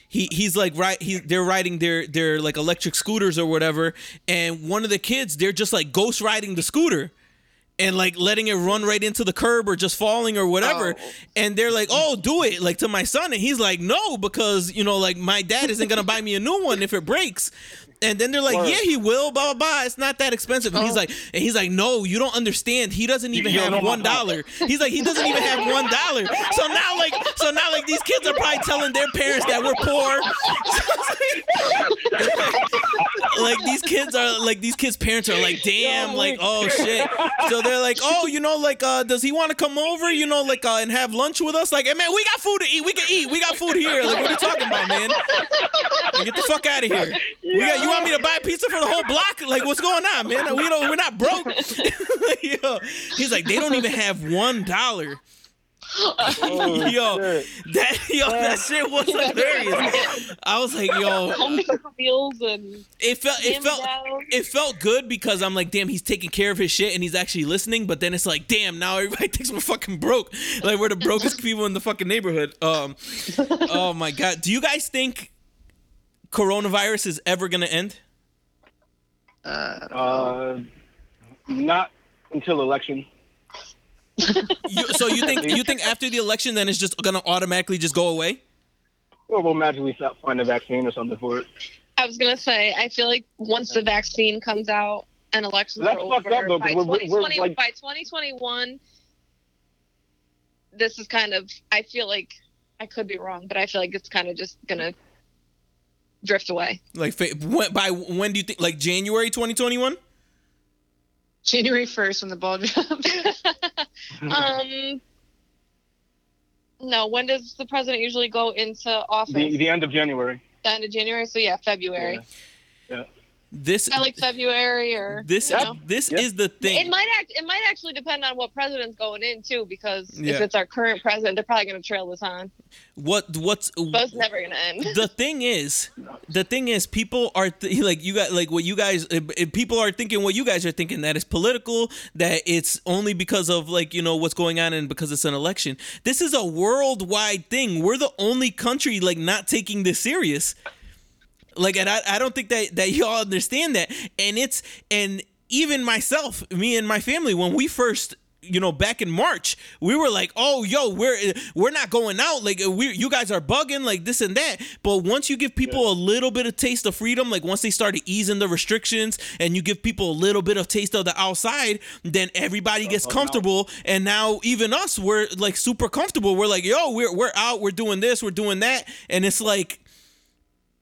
He, he's like right he they're riding their their like electric scooters or whatever and one of the kids they're just like ghost riding the scooter and like letting it run right into the curb or just falling or whatever. Oh. And they're like, "Oh, do it!" Like to my son, and he's like, "No," because you know, like my dad isn't gonna buy me a new one if it breaks. And then they're like, Word. "Yeah, he will." Blah blah blah. It's not that expensive. And he's Oh. like, and he's like, "No, you don't understand. He doesn't even you have one dollar." He's like, he doesn't even have one dollar." dollar. So now, like, so now, like, these kids are probably telling their parents that we're poor. like these kids are like these kids' parents are like, damn, like oh shit. So they're like, oh, you know, like uh, does he want to come over? You know, like uh, and have lunch with us? Like, hey man, we got food to eat. We can eat. We got food here. Like, what are you talking about, man? Like, get the fuck out of here. We got, you want me to buy pizza for the whole block? Like, what's going on, man? We don't. We're not broke. Yo, he's like, they don't even have one dollar. Oh, Yo, shit. that yo, that shit was hilarious. I was like, yo, Home feels and it felt it felt down. it felt good because I'm like, damn, he's taking care of his shit and he's actually listening. But then it's like, damn, now everybody thinks we're fucking broke. Like we're the brokest people in the fucking neighborhood. Um, oh my god, do you guys think coronavirus is ever gonna end? Uh, Uh, not until election. You, so you think you think after the election, then it's just gonna automatically just go away? Or we'll magically find a vaccine or something for it. I was gonna say, I feel like once the vaccine comes out and elections That's are fucked over up, though, by, 'cause we're- we're- 2020 we're like- by 2021, this is kind of. I feel like I could be wrong, but I feel like it's kind of just gonna drift away. Like when, by when do you think? Like January 2021? January 1st when the ball dropped. um. No, when does the president usually go into office? the, the end of January. the end of January. So yeah, February. This I like February or this you know. this Yep. is the thing. It might act. It might actually depend on what president's going in too, because Yeah. if it's our current president, they're probably going to trail this on. what what's But it's never going to end. the thing is the thing is people are th- like you got like what you guys people are thinking what you guys are thinking that it's political that it's only because of like you know what's going on and because it's an election this is a worldwide thing we're the only country like not taking this serious like and I, I don't think that that y'all understand that. And it's and even myself me and my family when we first you know back in March we were like oh yo we're we're not going out. Like we you guys are bugging like this and that. But once you give people a little bit of taste of freedom like once they started easing the restrictions and you give people a little bit of taste of the outside then everybody gets comfortable. And now even us we're like super comfortable. We're like yo we're we're out. We're doing this. We're doing that. And it's like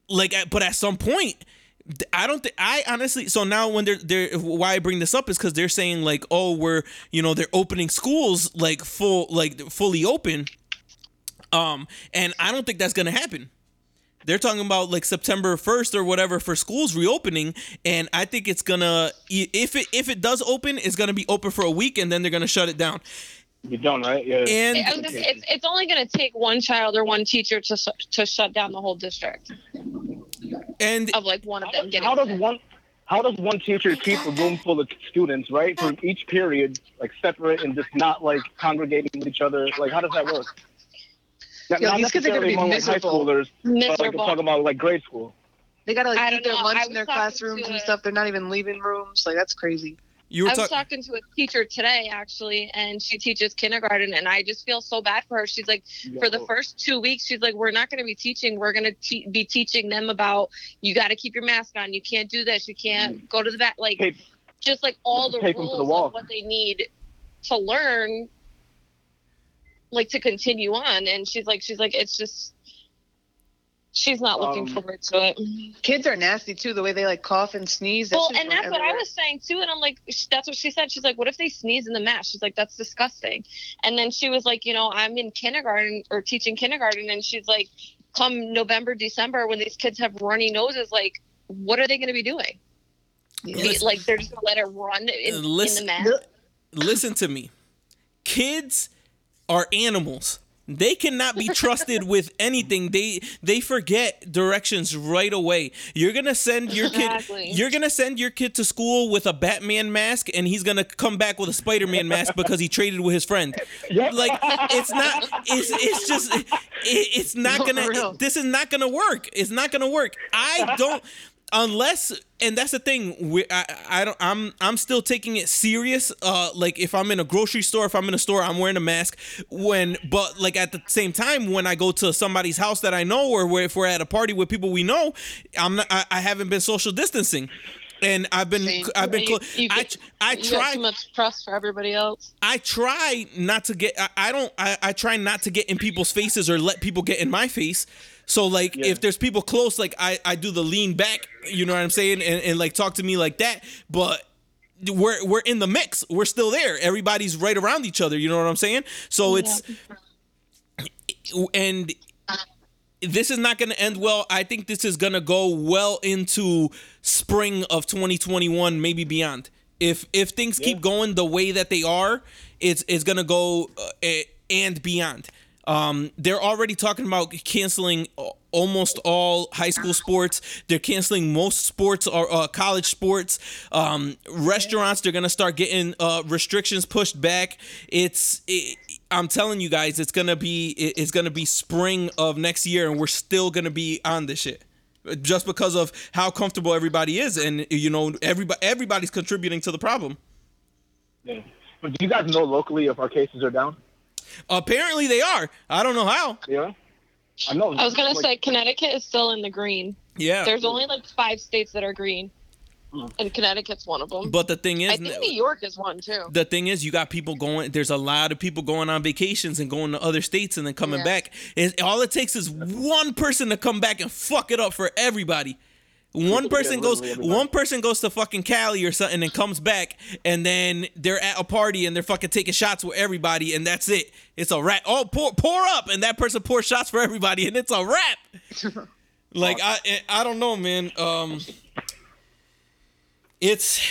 like but at some point I don't think I honestly so now when they're they're why I bring this up is because they're saying like oh we're you know they're opening schools like full like fully open um and I don't think that's gonna happen. They're talking about like September 1st or whatever for schools reopening and I think it's gonna if it if it does open it's gonna be open for a week and then they're gonna shut it down You done, right? Yeah. and I was just- it's, it's only going to take one child or one teacher to to shut down the whole district and of like one of them getting how does sick. one how does one teacher keep a room full of students, right, for each period, like separate and just not like congregating with each other? Like, how does that work? Not, Yo, not these kids are gonna be among like high miserable. schoolers, but like I'm talking about like grade school. They gotta like I eat their lunch in their was classrooms and stuff. They're not even leaving rooms. Like that's crazy. You were I was talking talking to a teacher today actually, and she teaches kindergarten, and I just feel so bad for her. She's like, for the first two weeks, she's like, we're not going to be teaching. We're going to te- be teaching them about you got to keep your mask on. You can't do this. You can't go to the back. Like, Tape- just like all the tape 'em to rules the of what they need to learn, like to continue on. And she's like, she's like, it's just, she's not looking Um, forward to it. Kids are nasty too. The way they like cough and sneeze. Well, and that's what I was saying too. And I'm like, that's what she said. She's like, what if they sneeze in the mask? She's like, that's disgusting. And then she was like, you know, I'm in kindergarten or teaching kindergarten. And she's like, come November, December, when these kids have runny noses, like, what are they going to be doing? Listen- Like, they're just going to let it run in, in the Listen- mask? listen to me. Kids are animals. They cannot be trusted with anything. They they forget directions right away. You're gonna send your Exactly. kid. You're gonna send your kid to school with a Batman mask, and he's gonna come back with a Spider-Man mask because he traded with his friend. Like it's not. It's it's just. It, it's not No, gonna. real. this is not gonna work. It's not gonna work. I don't unless and that's the thing we, I, I don't i'm i'm still taking it serious uh like if i'm in a grocery store if i'm in a store i'm wearing a mask when but like at the same time when i go to somebody's house that i know or where if we're at a party with people we know i'm not i, I haven't been social distancing and i've been Same. i've been You- you i i try too much trust for everybody else. I try not to get I, I don't I, I try not to get in people's faces or let people get in my face. So like Yeah. if there's people close, like I, I do the lean back, you know what I'm saying, and, and like talk to me like that. But we're we're in the mix. We're still there. Everybody's right around each other. You know what I'm saying? So it's and this is not going to end well. I think this is going to go well into spring of 2021, maybe beyond. If if things keep going the way that they are, it's it's going to go uh, and beyond. Um, they're already talking about canceling almost all high school sports. They're canceling most sports or uh, college sports. Um, restaurants, they're gonna start getting uh, restrictions pushed back. It's, it, I'm telling you guys, it's gonna be, it- it's gonna be spring of next year, and we're still gonna be on this shit. Just because of how comfortable everybody is, and you know, everybody, everybody's contributing to the problem. Yeah. But do you guys know locally if our cases are down? Apparently, they are. I don't know how. Yeah. I know. I was going to like, say Connecticut is still in the green. Yeah, There's only like five states that are green, Hmm. and Connecticut's one of them. but the thing is, I think New York is one too. the thing is, you got people going. There's a lot of people going on vacations and going to other states and then coming Yeah. back. It, all it takes is one person to come back and fuck it up for everybody. One person goes, one person goes to fucking Cali or something and comes back, and then they're at a party and they're fucking taking shots with everybody, and that's it. It's a wrap. Oh, pour, pour up, and that person pours shots for everybody, and it's a wrap. like I, I don't know, man. Um, it's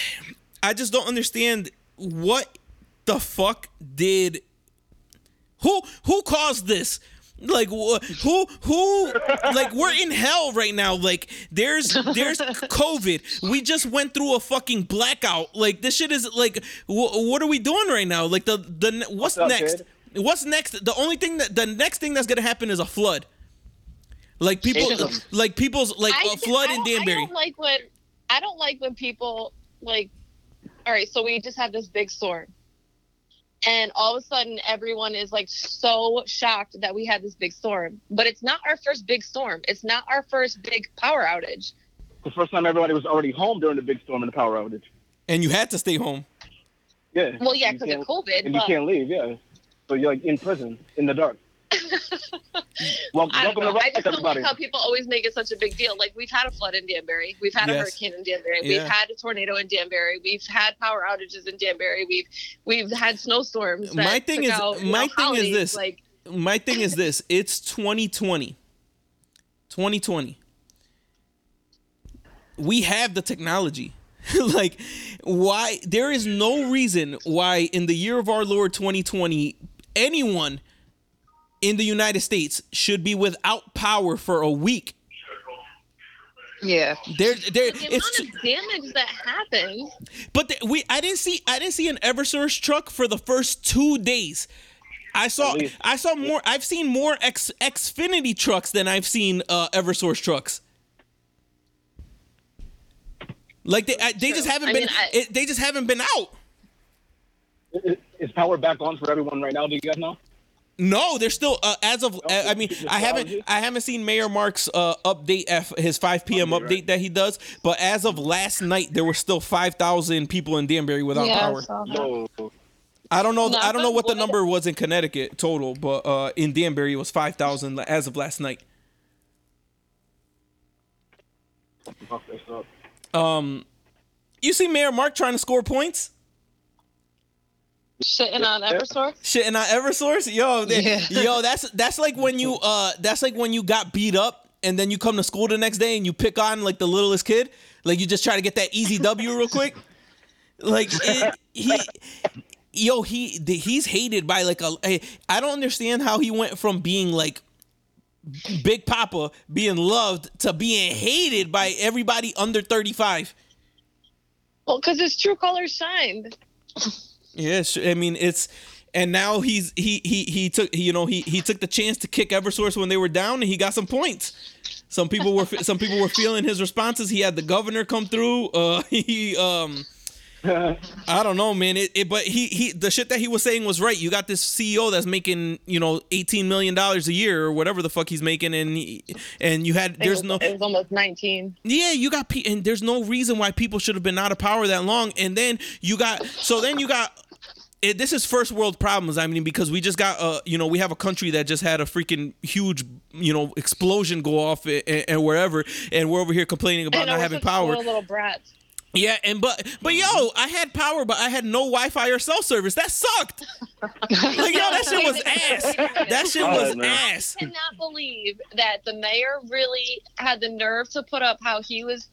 I just don't understand what the fuck did who who caused this like wh- who who like we're in hell right now. Like there's there's covid. We just went through a fucking blackout. Like this shit is like wh- what are we doing right now? Like the the what's, What's up, next? kid? what's next? The only thing that the next thing that's gonna happen is a flood. Like people Awesome. like people's like I a flood I in don't- I danbury don't like when I don't like when people like. All right, so we just had this big storm, and all of a sudden everyone is like so shocked that we had this big storm. But it's not our first big storm. It's not our first big power outage. The first time everybody was already home during the big storm and the power outage. And you had to stay home. Yeah. Well, yeah, because of COVID. And you can't leave, yeah. So you're like in prison in the dark. Well, I welcome know. to I Riot, just don't everybody. like how people always make it such a big deal. Like we've had a flood in Danbury, we've had a hurricane in Danbury, Yeah. we've had a tornado in Danbury, we've had power outages in Danbury, we've we've had snowstorms. My thing is- out, my know, thing is this. Like My thing is this it's 2020. 2020. We have the technology. like, why? There is no reason why, in the year of our Lord 2020, anyone in the United States should be without power for a week. Yeah. There, there, the it's amount of damage that happened. But the, we, I didn't see, I didn't see an EverSource truck for the first two days. I saw, I saw more. I've seen more X Xfinity trucks than I've seen uh, EverSource trucks. Like they, I, they just haven't I been, mean, I- it, they just haven't been out. Is- Is power back on for everyone right now? Do you guys know? No, they're still uh, as of. Uh, I mean, I haven't. I haven't seen Mayor Mark's uh, update F his 5 p.m. Update, update right. that he does. But as of last night, there were still 5,000 people in Danbury without yeah, power. so- Whoa. I don't know. Knock I don't know on what the number was in Connecticut total, but uh, in Danbury it was five thousand as of last night. Fuck this up. Um, you see Mayor Mark trying to score points. Shitting on Yeah. Eversource. Shit, on not EverSource, yo, they- Yeah. yo, that's that's like when you uh, that's like when you got beat up and then you come to school the next day and you pick on like the littlest kid, like you just try to get that easy W real quick. Like it, he, yo, he he's hated by like a. I don't understand how he went from being like Big Papa being loved to being hated by everybody under thirty five. Well, because his true colors shined. Yes, I mean it's, and now he's he he he took you know he he took the chance to kick EverSource when they were down, and he got some points. Some people were some people were feeling his responses. He had the governor come through. Uh, he um. I don't know, man. It, it, but he, he, the shit that he was saying was right. You got this CEO that's making, you know, eighteen million dollars a year or whatever the fuck he's making, and he, and you had It there's was, no, It was almost 19. yeah, you got pe- and there's no reason why people should have been out of power that long. And then you got so then you got it, this is first world problems. I mean, because we just got uh you know we have a country that just had a freaking huge you know explosion go off and, and wherever, and we're over here complaining about know, not having power. little brats. Yeah, and but but yo, mm-hmm. I had power, but I had no Wi-Fi or cell service. That sucked. Like yo, that shit was ass. That shit was Alright, man. ass. I cannot believe that the mayor really had the nerve to put up how he was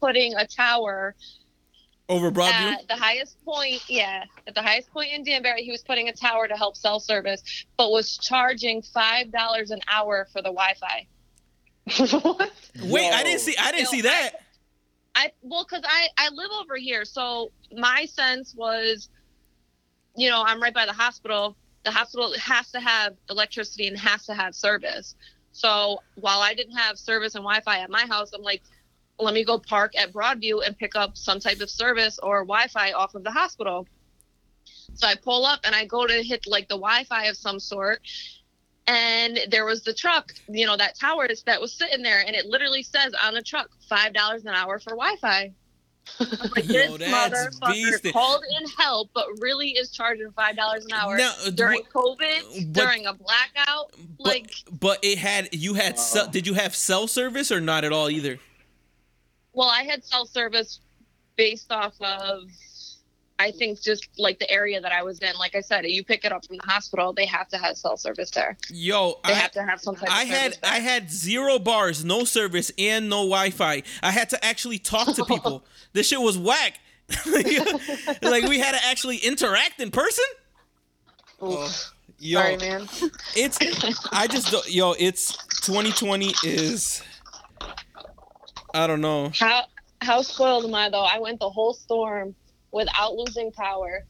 putting a tower Over Broadview. at the highest point. Yeah, at the highest point in Danbury, he was putting a tower to help cell service, but was charging five dollars an hour for the Wi-Fi. what? Wait, I didn't see. I didn't Yo, see that. I well, cause I I live over here, so my sense was, you know, I'm right by the hospital. The hospital has to have electricity and has to have service. So while I didn't have service and Wi-Fi at my house, I'm like, let me go park at Broadview and pick up some type of service or Wi-Fi off of the hospital. So I pull up and I go to hit like the Wi-Fi of some sort, and there was the truck, you know, that tower that was sitting there, and it literally says on the truck five dollars an hour for Wi-Fi. Like, this Yo, motherfucker beastie. called in help, but really is charging five dollars an hour Now, uh, during wh- COVID, but- during a blackout. But, Like, but it had you had cell, Wow. did you have cell service or not at all either? well, I had cell service based off of, I think, just like the area that I was in. Like I said, you pick it up from the hospital, they have to have cell service there. Yo, They I, have to have some type of I had there. I had zero bars, no service, and no Wi-Fi. I had to actually talk to people. this shit was whack. like we had to actually interact in person. Oh, yo, Sorry, man. it's I just don't, yo, it's 2020 is I don't know. How how spoiled am I though? I went the whole storm without losing power.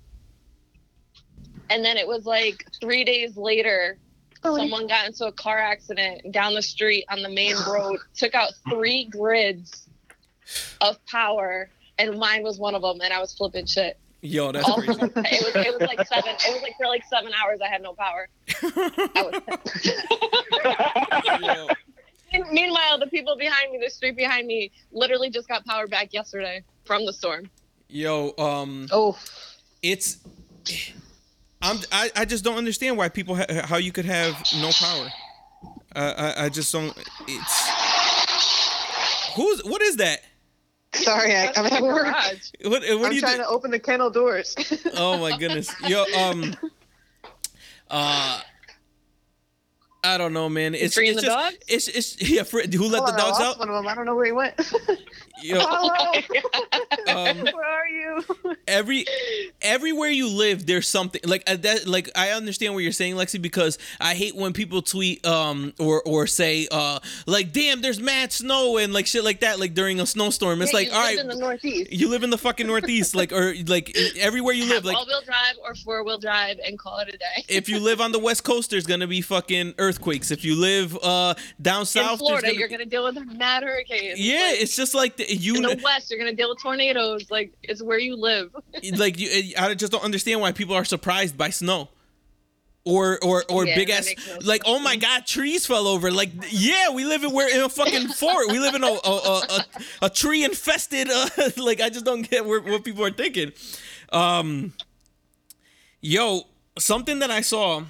And then it was like three days later, oh, someone got into a car accident down the street on the main road, took out three grids of power, and mine was one of them, and I was flipping shit. Yo, that's All, crazy. it was it was like seven. It was like for like seven hours. I had no power. Was Meanwhile, the people behind me, the street behind me, literally just got power back yesterday from the storm. Yo, um, Oh, it's. I'm. I, I just don't understand why people ha- how you could have no power. Uh, I I just don't. It's. Who's what is that? sorry, I, I'm at work. Garage. What what do I'm you trying think? to open the kennel doors. Oh my goodness. Yo, um uh I don't know, man. It's freeing it's the just, dogs? It's it's yeah. For, who let Hold the on, I dogs lost out? One of them. I don't know where he went. Yo, Hello, um, where are you? every everywhere you live, there's something like uh, that. Like I understand what you're saying, Lexi, because I hate when people tweet um or or say uh like damn, there's mad snow and like shit like that, like during a snowstorm. It's Yeah, like you all in the Northeast. you live in the fucking Northeast, like, or like everywhere you live, like, all-wheel drive or four-wheel drive and call it a day. if you live on the west coast there's gonna be fucking earthquakes if you live uh down south in Florida, gonna you're be- gonna deal with mad hurricanes. yeah Like, it's just like the, you in the West, you're gonna deal with tornadoes. Like it's where you live. like you i just don't understand why people are surprised by snow or or or Yeah, big ass no like oh my god trees fell over like yeah we live in we're in a fucking fort we live in a a, a, a, a tree infested uh, like i just don't get where, what people are thinking um yo something that i saw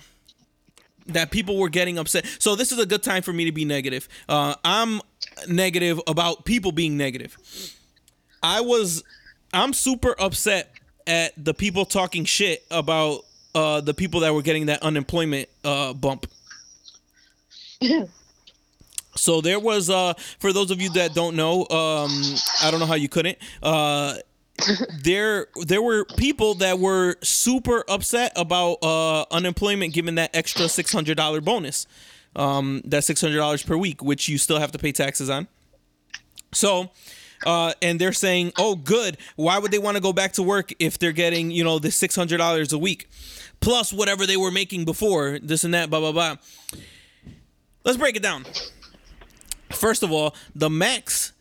that people were getting upset so this is a good time for me to be negative uh i'm negative about people being negative i was i'm super upset at the people talking shit about uh, the people that were getting that unemployment uh, bump. so there was, uh, for those of you that don't know, um, I don't know how you couldn't. There, there were people that were super upset about uh, unemployment, given that extra six hundred dollar bonus, um, that six hundred dollars per week, which you still have to pay taxes on. So, uh, and they're saying, "Oh, good. Why would they want to go back to work if they're getting, you know, the six hundred dollars a week, plus whatever they were making before, this and that, blah blah blah." Let's break it down. First of all, the max,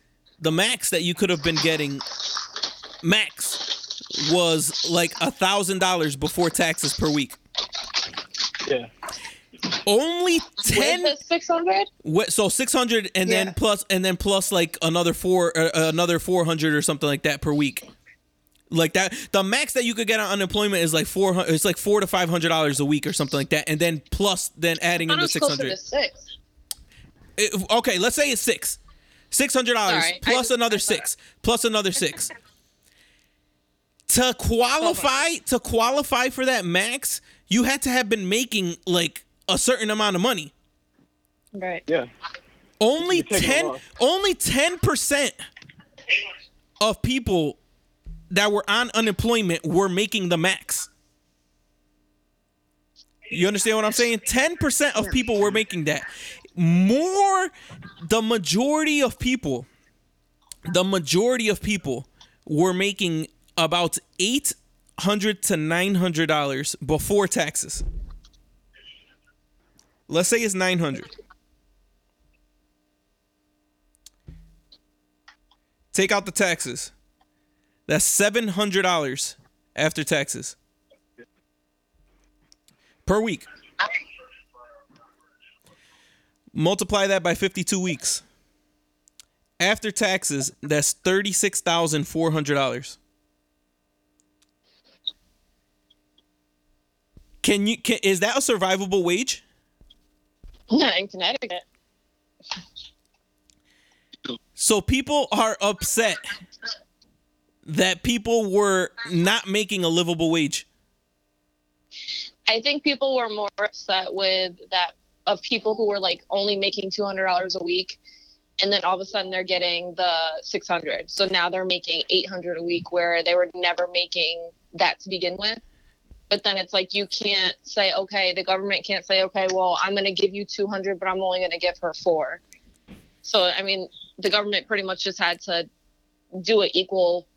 the max that you could have been getting, max, was like a thousand dollars before taxes per week. Yeah. Only ten. 600? What, so 600 and Yeah. then plus and then plus like another four uh, another 400 or something like that per week. Like that the max that you could get on unemployment is like 400 it's like 4 to 500 dollars a week or something like that and then plus then adding I in the 600. six. It- okay, let's say it's 6. $600 Sorry, I plus just- another I thought- 6 plus another 6. To qualify to qualify for that max, you had to have been making like a certain amount of money. Right. Yeah. only 10 only 10% of people that were on unemployment were making the max you understand what i'm saying 10% of people were making that more the majority of people the majority of people were making about 800 to 900 dollars before taxes let's say it's 900 Take out the taxes. That's seven hundred dollars after taxes per week. Multiply that by fifty-two weeks. After taxes, that's thirty-six thousand four hundred dollars. Can you? Can, is that a survivable wage? Not in Connecticut. So people are upset that people were not making a livable wage. I think people were more upset with that of people who were like only making two hundred dollars a week, and then all of a sudden they're getting the six hundred. So now they're making eight hundred a week, where they were never making that to begin with. But then it's like you can't say, okay, the government can't say, okay, well, I'm going to give you two hundred, but I'm only going to give her four. So I mean, the government pretty much just had to do it equal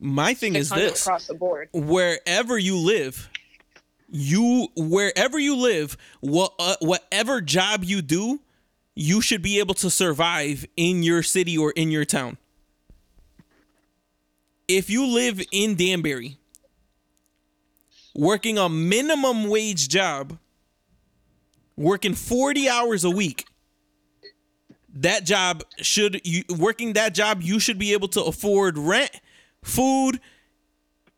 My thing is this across the board. wherever you live, you wherever you live, what uh, whatever job you do, you should be able to survive in your city or in your town. If you live in Danbury working a minimum wage job, working 40 hours a week, that job should you working that job you should be able to afford rent, food,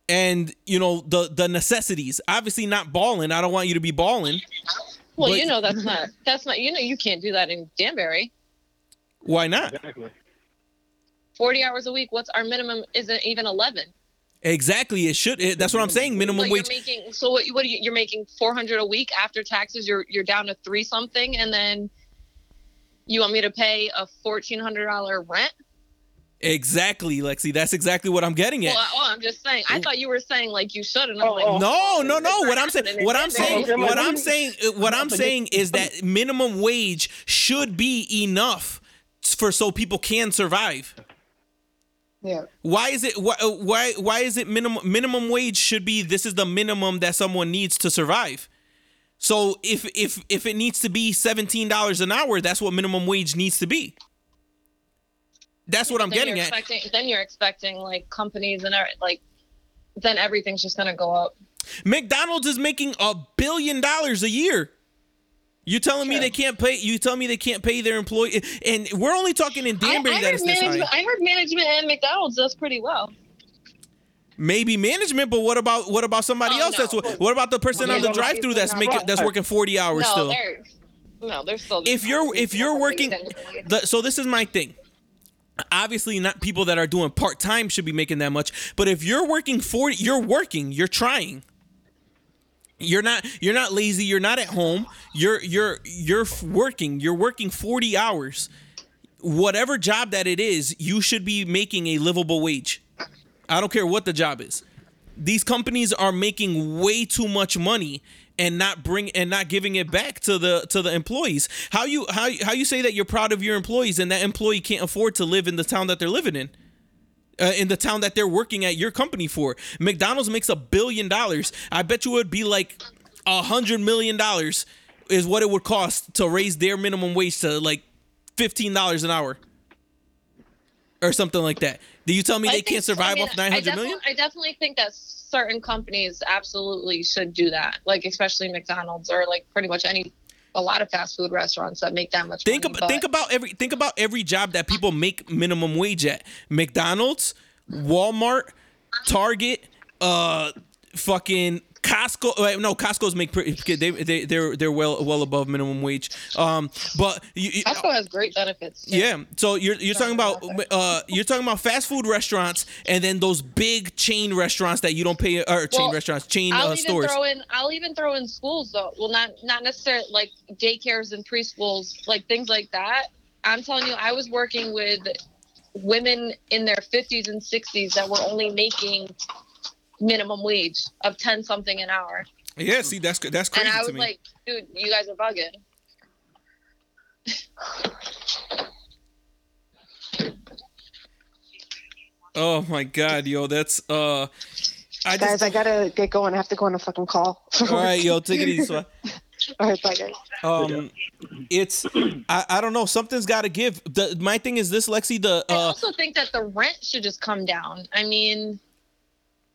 and you know the the necessities. Obviously not balling. I don't want you to be balling. Well, But- you know that's not that's not you know you can't do that in Danbury. Why not? Exactly. Forty hours a week. What's our minimum? Isn't even eleven. Exactly. It should. It, that's what I'm saying. Minimum So wage. you're making so what? What are you, you're making four hundred a week after taxes? You're you're down to three something, and then you want me to pay a fourteen hundred dollar rent? Exactly, Lexi. That's exactly what I'm getting at. Well, well, I'm just saying. I thought you were saying like you should, and I'm Oh, like, oh. No, no, no. What I'm saying, what I'm saying, what I'm saying, uh, what I'm saying is that minimum wage should be enough for so people can survive. Yeah. Why is it why why why is it minimum minimum wage should be this is the minimum that someone needs to survive. So if if if it needs to be $17 an hour, that's what minimum wage needs to be. That's what I'm then getting at. Then you're expecting like companies and every- like, then everything's just gonna go up. McDonald's is making a billion dollars a year. You telling me they can't pay? You tell me they can't pay their employee? And we're only talking in I, Danbury I that heard it's this management. high. I heard management and McDonald's does pretty well. Maybe management, but what about what about somebody Oh, else? That's no. what. What about the person on the drive-through that's making that's working forty hours no, still? they're no, they're still. If you're if you're working, the, so this is my thing. Obviously, not people that are doing part time should be making that much. But if you're working forty, you're working. You're trying. You're not you're not lazy. You're not at home. You're you're you're working. You're working 40 hours. Whatever job that it is, you should be making a livable wage. I don't care what the job is. These companies are making way too much money and not bring and not giving it back to the to the employees. How you how how you say that you're proud of your employees and that employee can't afford to live in the town that they're living in? Uh, in the town that they're working at your company for. McDonald's makes a billion dollars. I bet you it would be like a hundred million dollars is what it would cost to raise their minimum wage to like fifteen dollars an hour or something like that. Do you tell me I they think- can't survive I mean, off nine hundred million? I definitely think that certain companies absolutely should do that, like especially McDonald's or like pretty much any, a lot of fast food restaurants that make that much Think money. about think about every think about every job that people make minimum wage at. McDonald's, Walmart, Target, uh fucking Costco. wait, No, Costco's make pretty. They they they're they're well well above minimum wage. Um, but you, you- Costco has great benefits. too. yeah. So you're you're talking about uh you're talking about fast food restaurants and then those big chain restaurants that you don't pay or chain restaurants chain I'll uh, even stores. throw in. I'll even throw in schools though. Well, not not necessarily like daycares and preschools, like things like that. I'm telling you, I was working with women in their 50s and 60s that were only making minimum wage of 10 something an hour, yeah. See, that's good that's crazy and I to was me. like, dude, you guys are bugging. oh my god, yo, that's uh. I just Guys, I gotta get going. I have to go on a fucking call. all right, yo, take it easy. Swag. All right, bye, guys. Um, it's I, I don't know. Something's got to give. The my thing is this, Lexi. The I uh, also think that the rent should just come down. I mean,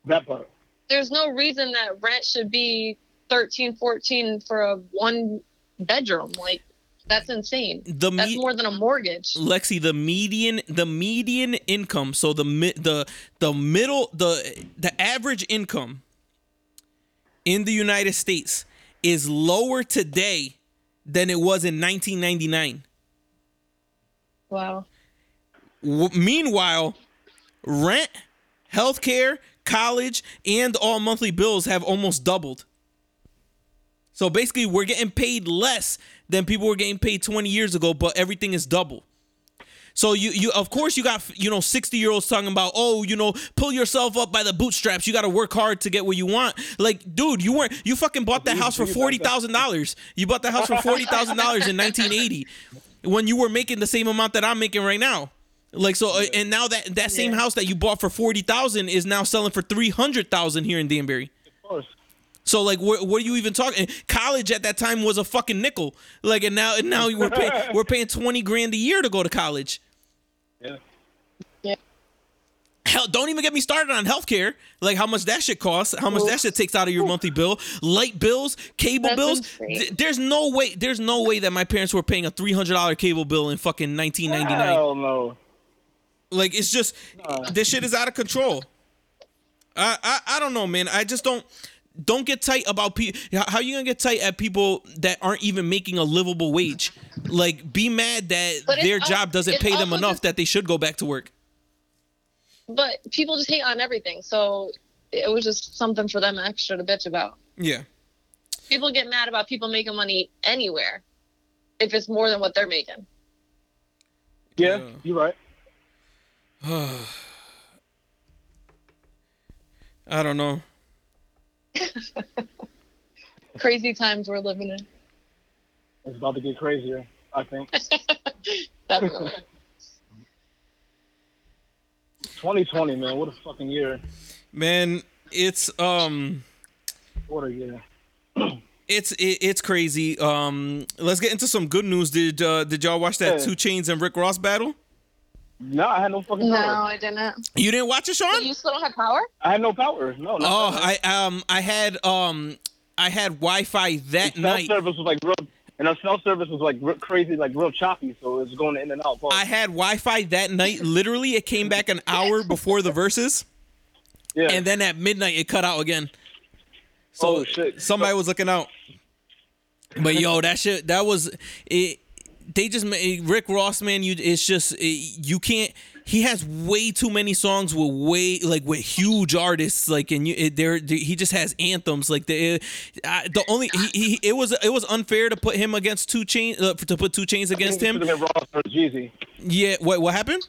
That part. there's no reason that rent should be 13 14 for a one bedroom like that's insane the that's more than a mortgage Lexi, the median the median income. So the mi- the the middle the the average income in the United States is lower today than it was in 1999. wow W- meanwhile, rent, healthcare, college, and all monthly bills have almost doubled. So basically, we're getting paid less than people were getting paid 20 years ago, but everything is double. So you you of course you got you know 60 year olds talking about oh you know pull yourself up by the bootstraps. You got to work hard to get what you want. Like dude you weren't you fucking bought that house for forty thousand dollars. You bought that house for forty thousand dollars in 1980 when you were making the same amount that I'm making right now like so uh, and now that that same house that you bought for forty thousand is now selling for three hundred thousand here in Danbury. Of course. So like, what, what are you even talking? College at that time was a fucking nickel. Like, and now and now we're paying we're paying twenty grand a year to go to college. Yeah. Hell, don't even get me started on healthcare. Like how much that shit costs, how much that shit takes out of your monthly bill, light bills, cable That's bills. Th- there's no way. There's no way that my parents were paying a three hundred dollar cable bill in fucking nineteen ninety nine. Hell no. Like it's just this shit is out of control. I, I I don't know, man. I just don't don't get tight about people. How you gonna get tight at people that aren't even making a livable wage? Like, be mad that their job doesn't pay them enough just- that they should go back to work. But people just hate on everything, so it was just something for them extra to bitch about. Yeah. People get mad about people making money anywhere if it's more than what they're making. Yeah, Yeah. you're right. I don't know. Crazy times we're living in. It's about to get crazier. I think. Definitely. 2020, man. What a fucking year. Man, it's um What a year. it's it, it's crazy. Um let's get into some good news. Did uh did y'all watch that Yeah. 2 Chainz and Rick Ross battle? No, I had no fucking no, power. I didn't. You didn't watch it, Sean? You still don't have power? I had no power. No. not Oh, that. I um I had um I had Wi-Fi that cell night. service was like real, and our cell service was like real crazy, like real choppy. So it was going in and out. I had Wi-Fi that night. Literally, it came back an hour before the verses, yeah. and then at midnight it cut out again. So Oh, shit. somebody was looking out. But yo, that shit that was it. They just made Rick Ross, man. You, it's just you can't. He has way too many songs with way like with huge artists, like and you, there he just has anthems. Like the the only he, he it was it was unfair to put him against two chain uh, to put 2 Chainz against him. Ross versus Jeezy. Yeah, what what happened?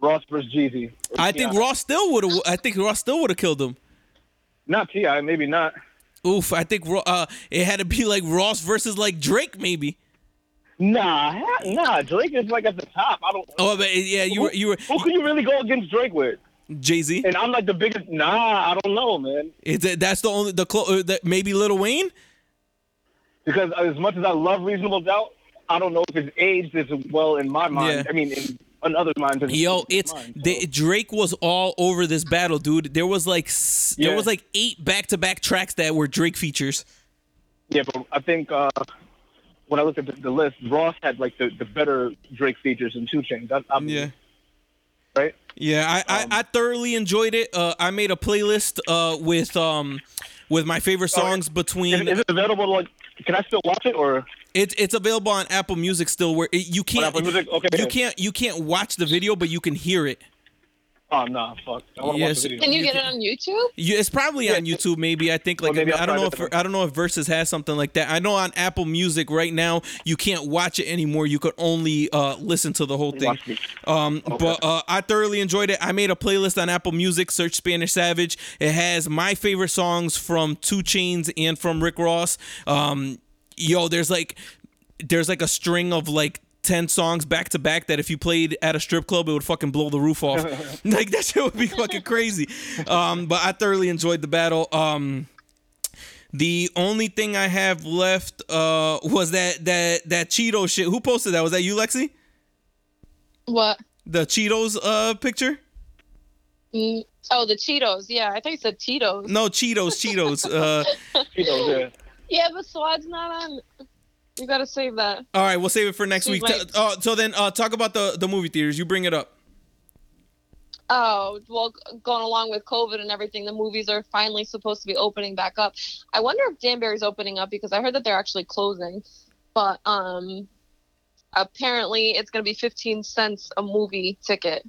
Ross versus Jeezy. I think Ross still would have. I think Ross still would have killed him. Not T.I., maybe not. Oof, I think uh, it had to be like Ross versus like Drake, maybe. Nah, nah. Drake is like at the top. I don't. Oh, but yeah, you were you were Who can you really go against Drake with? Jay Z. And I'm like the biggest. Nah, I don't know, man. Is that that's the only the clo- uh, that maybe Lil Wayne? Because as much as I love Reasonable Doubt, I don't know if it's aged as well in my mind. Yeah. I mean, in, in mind. Yo, it's mine, so. the, Drake was all over this battle, dude. There was like s there was like eight back to back tracks that were Drake features. Yeah, but I think uh, when I looked at the, the list, Ross had like the, the better Drake features in 2 Chainz. I believe, Yeah. Right. Yeah, I, Um, I, I thoroughly enjoyed it. Uh, I made a playlist uh, with um with my favorite songs Is, between. is it available? Like, can I still watch it or? It's it's available on Apple Music still. Where it, you can't? Okay. you can't you can't watch the video, but you can hear it. Oh no, fuck. I want to Yes. watch the video. Can you You get it on YouTube? You, it's probably on YouTube. Maybe I think like Well, I'll I don't know if. I don't know if Verzuz has something like that. I know on Apple Music right now you can't watch it anymore. You could only uh, listen to the whole thing. Watch it. Um, but uh, I thoroughly enjoyed it. I made a playlist on Apple Music. Search Spanish Savage. It has my favorite songs from 2 Chainz and from Rick Ross. Um, yo, there's like there's like a string of like 10 songs back to back that if you played at a strip club it would fucking blow the roof off like that shit would be fucking crazy um but i thoroughly enjoyed the battle um the only thing i have left uh was that that that cheeto shit who posted that was that you lexi What? the cheetos uh picture Mm, Oh, the Cheetos. Yeah, I thought you said Cheetos. no cheetos cheetos uh Cheetos, yeah. Yeah, but Swad's not on. You gotta save that. all right we'll save it for next She's week like- T- uh, so then uh talk about the the movie theaters you bring it up Oh, well, going along with COVID and everything, the movies are finally supposed to be opening back up. I wonder if Danbury's opening up because I heard that they're actually closing. But um apparently it's going to be 15 cents a movie ticket.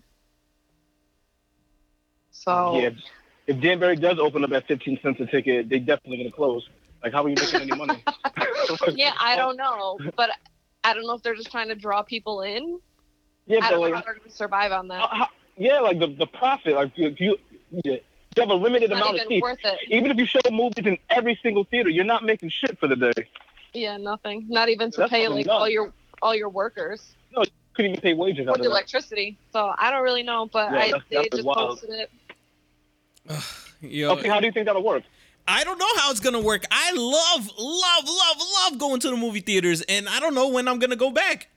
So Yeah. If Danbury does open up at 15 cents a ticket, they definitely gonna close. Like, how are you making any money? yeah, I don't know, but I don't know if they're just trying to draw people in. Yeah, I but don't know how they're going to survive on how- that. Uh, how- yeah, like the the profit, like if you you have a limited It's not amount of even seats. worth it. Even if you show movies in every single theater, you're not making shit for the day. Yeah, nothing. Not even to That's pay like nuts. all your all your your You couldn't even pay wages or the electricity. So I don't really know, but Yeah, I that's- they just wild. posted it. Yo, Okay, how do you think that'll work? I don't know how it's gonna work. I love, love, love, love going to the movie theaters, and I don't know when I'm gonna go back.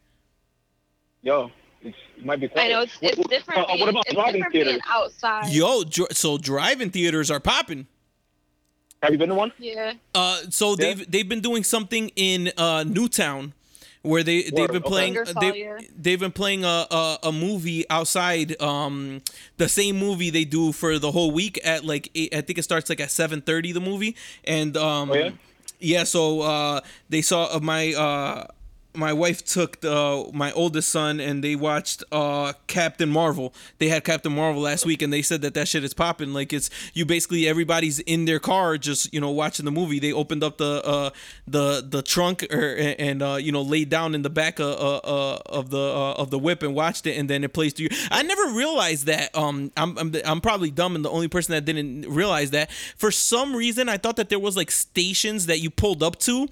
Yo, it might be. I know it's it's What- different. uh, being, what about it's driving theaters? outside. Yo, dr- so drive-in theaters are popping. Have you been to one? Yeah. Uh, so Yeah. they've they've been doing something in uh, Newtown, where they they've been playing they, they've been playing a, a a movie outside. Um, the same movie they do for the whole week at like eight, I think it starts like at seven thirty. The movie and um, Oh, yeah? yeah. So uh, they saw uh, my uh. My wife took the, my oldest son and they watched uh, Captain Marvel. They had Captain Marvel last week and they said that that shit is popping. Like it's you basically everybody's in their car just you know watching the movie. They opened up the uh, the the trunk or, and uh, you know laid down in the back of, uh, uh, of the uh, of the whip and watched it and then it plays. You. I never realized that. Um, I'm, I'm I'm probably dumb and the only person that didn't realize that. For some reason, I thought that there was like stations that you pulled up to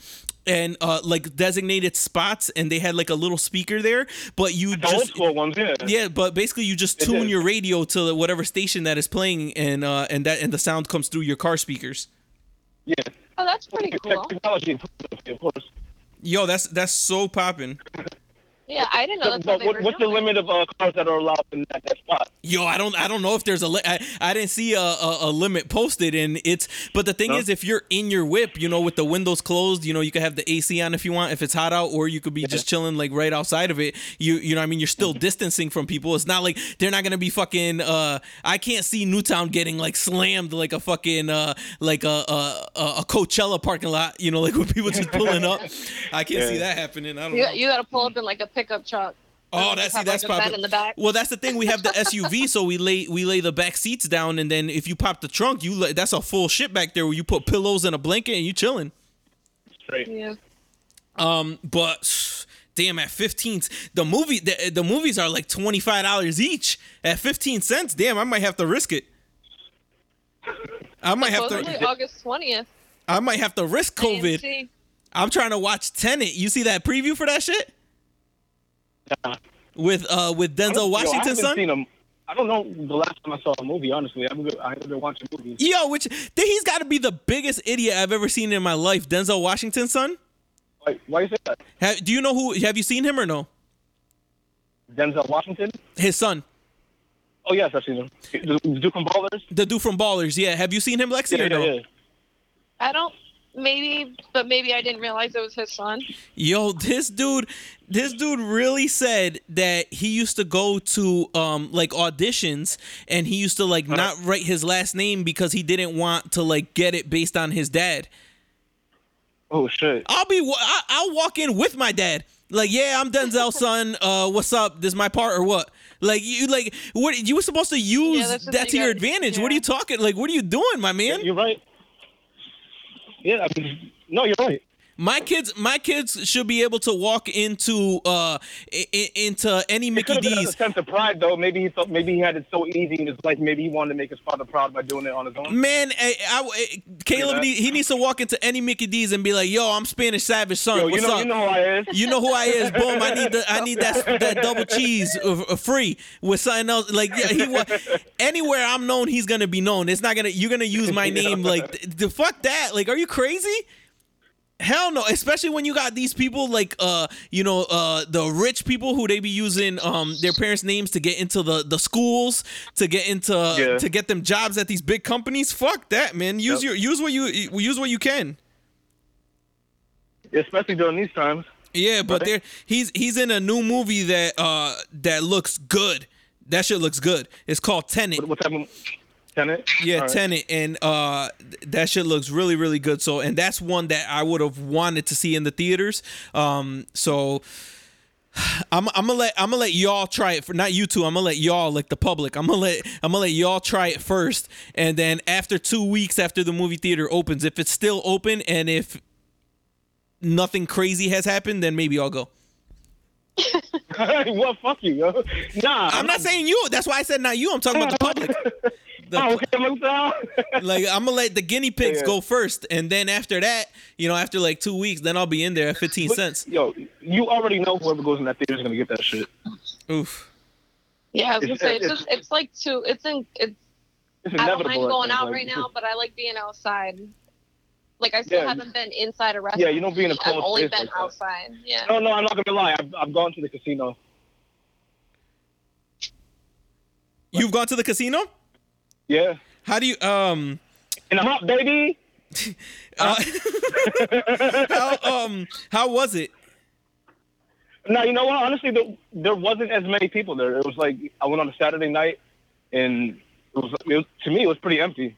and uh like designated spots and they had like a little speaker there but you The old just school ones, yeah. yeah but basically you just tune your radio to whatever station that is playing and uh and that and the sound comes through your car speakers Yeah. Oh, that's pretty cool. Technology, of course. yo that's that's so popping Yeah, I didn't know that's But what, were what's the limit of uh, cars that are allowed in that, that spot? Yo, I don't, I don't know if there's a, li- I, I didn't see a, a, a limit posted, and it's, but the thing No? is, if you're in your whip, you know, with the windows closed, you know, you can have the AC on if you want, if it's hot out, or you could be just chilling like right outside of it. You, you know, what I mean, you're still distancing from people. It's not like they're not gonna be fucking. uh I can't see Newtown getting like slammed like a fucking, uh like a a, a Coachella parking lot. You know, like with people just pulling up. I can't Yeah. see that happening. I don't You, know. you gotta pull up in like a pickup truck. Oh, that's see, that's like, a probably in the back. well. That's the thing. We have the SUV, so we lay we lay the back seats down, and then if you pop the trunk, you lay, that's a full shit back there where you put pillows and a blanket and you chilling. Straight. Yeah. Um, but damn, at fifteen, the movie the, the movies are like twenty five dollars each at fifteen cents. Damn, I might have to risk it. I might have to. August twentieth. I might have to risk COVID. I'm trying to watch Tenet. You see that preview for that shit Nah. with uh with I don't- Denzel yo, Washington haven't son. I don't know the last time I saw a movie. Honestly, I haven't, I haven't been watching movies. Yo, which he's got to be the biggest idiot I've ever seen in my life. Denzel Washington, son. Why, why you say that? Have, do you know who? Have you seen him or no? Denzel Washington? His son, Oh yes, I've seen him. The the Duke from Ballers. the dude from Ballers. Yeah, have you seen him, Lexi, Yeah, or no? yeah, yeah. I don't. Maybe, but maybe I didn't realize it was his son. Yo, this dude, this dude really said that he used to go to um like auditions and he used to like not write his last name because he didn't want to like get it based on his dad. Oh shit. I'll be I- I'll walk in with my dad. Like, yeah, I'm Denzel's son. Uh, what's up? This is my part or what? Like you like what you were supposed to use that's just that you to your got- advantage. What are you talking? Like, what are you doing, my man? You're right. Yeah, I mean, no, you're right. My kids, my kids should be able to walk into uh i- into any Mickey have been a D's. sense of pride, though. Maybe he thought maybe he had it so easy in his life. Maybe he wanted to make his father proud by doing it on his own. Man, I, I- I- Caleb, that. need, he needs to walk into any Mickey D's and be like, "Yo, I'm Spanish Savage son. Yo, you What's know, up? you know who I is. You know who I is. Boom. I need the I need that that double cheese uh, uh, free with something else. Like yeah, he anywhere I'm known, he's gonna be known. It's not gonna you're gonna use my name like the th- fuck that. Like, are you crazy? Hell no, especially when you got these people like uh you know uh the rich people who they be using um their parents' names to get into the the schools to get into Yeah. to get them jobs at these big companies. Fuck that, man. Use Yep. your use what you use what you can. Especially during these times. Yeah, but there he's he's in a new movie that uh that looks good. That shit looks good. It's called Tenet. What, what type of tenant? Yeah, All right. Tenet, and uh, that shit looks really, really good. So, and that's one that I would have wanted to see in the theaters. Um, so I'm, I'm gonna let I'm gonna let y'all try it for not you two. I'm gonna let y'all like the public. I'm gonna let I'm gonna let y'all try it first, and then after two weeks after the movie theater opens, if it's still open and if nothing crazy has happened, then maybe I'll go. what? Fuck you, yo. Nah. I'm not saying you. That's why I said not you. I'm talking about the public. The- Oh, okay, I'm down. like I'm gonna let the guinea pigs Yeah. go first, and then after that, you know, after like two weeks, then I'll be in there at 15 cents. Yo, you already know whoever goes in that theater is gonna get that shit. Oof. Yeah, I was gonna It's- say it's it's- just it's like two. It's in it's. It's I don't mind going out like, right now, but I like being outside. Like I still Yeah, haven't been inside a restaurant. Yeah, you don't be in a I've only been like that. outside. Yeah. No, no, I'm not gonna lie. I've, I've gone to the casino. You've gone to the casino? Yeah. How do you um And I'm up, baby. uh, how um how was it? No, you know what? Honestly, there, there wasn't as many people there. It was like I went on a Saturday night, and it was, it was to me it was pretty empty.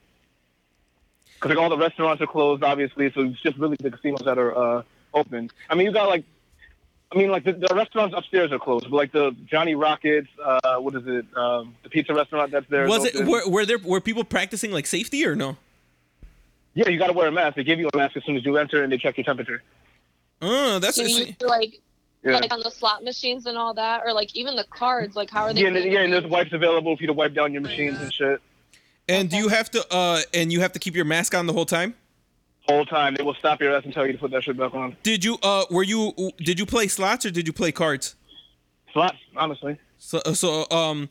Because like all the restaurants are closed, obviously, so it's just really the casinos that are uh, open. I mean, you got like, I mean, like the, the restaurants upstairs are closed, but like the Johnny Rockets, uh, what is it? Um, the pizza restaurant that's there. Was it open. were, were there were people practicing like safety or no? Yeah, you got to wear a mask. They give you a mask as soon as you enter, and they check your temperature. Uh, that's Do you like Yeah. like on the slot machines and all that, or like even the cards? Like how are they? Yeah, and, yeah, and there's wipes available for you to wipe down your machines and shit. and do you have to uh and you have to keep your mask on the whole time? Whole time they will stop your ass and tell you to put that shit back on. Did you uh were you did you play slots or did you play cards? Slots, honestly. So so um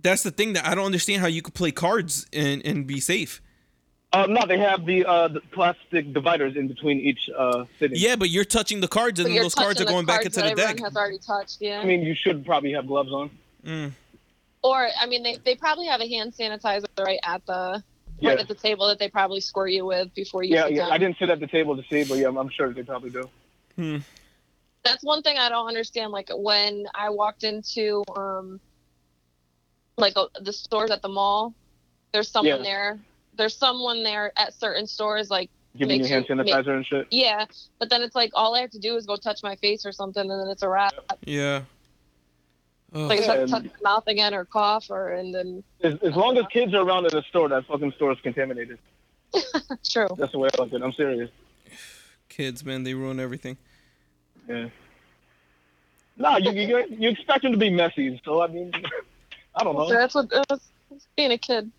that's the thing that I don't understand how you could play cards and and be safe. Uh, no, they have the, uh, the plastic dividers in between each uh, sitting. Yeah, but you're touching the cards and then those cards are touching going back into that the deck. Has already touched, yeah. I mean, you should probably have gloves on. Mm. or I mean, they, they probably have a hand sanitizer right at the Yeah, right at the table that they probably squirt you with before you yeah, sit yeah. down. I didn't sit at the table to see, but yeah, I'm, I'm sure they probably do. Hmm. That's one thing I don't understand. Like when I walked into um like uh, the stores at the mall, there's someone Yeah. there. There's someone there at certain stores, like Giving you hand you- sanitizer and shit. yeah, but then it's like all I have to do is go touch my face or something, and then it's a wrap. Yeah. Ugh. Like I just have touch my mouth again or cough or and then As, as long as kids are around in the store, that fucking store is contaminated. true. That's the way I look at it. I'm serious. Kids, man, they ruin everything. Yeah. No, you, you you expect them to be messy, so I mean, I don't So know. that's what that's being a kid.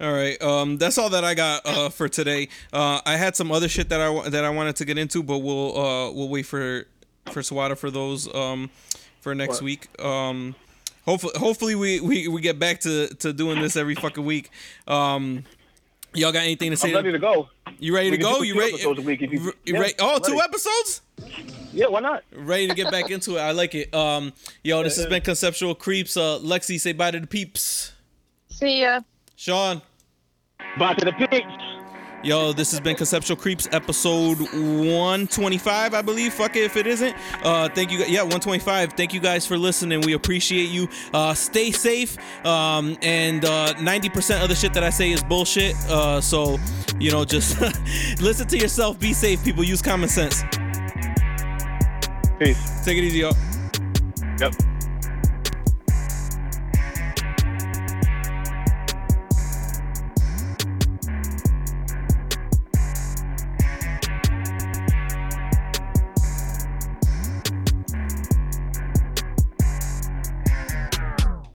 All right, um, that's all that I got uh, for today. Uh, I had some other shit that I wa- that I wanted to get into, but we'll uh, we'll wait for for Sawada for those um, for next What? week. Um, hopefully, hopefully we, we, we get back to, to doing this every fucking week. Um, y'all got anything to say? I'm ready to go. you ready to We can go? You two ready? episodes a week if you- you yeah, ready? Oh, two ready. episodes. Yeah, why not? Ready to get back into it. I like it. Um, yo, this has been conceptual creeps. Uh, Lexi, say bye to the peeps. See ya. Sean. Bye to the peaks. Yo, this has been Conceptual Creeps episode 125, I believe. Fuck it if it isn't. Uh, thank you. Yeah, 125. Thank you guys for listening. We appreciate you. Uh, stay safe. Um, and uh, 90% of the shit that I say is bullshit. Uh, so, you know, just listen to yourself. Be safe, people. Use common sense. Peace. Take it easy, y'all. Yep.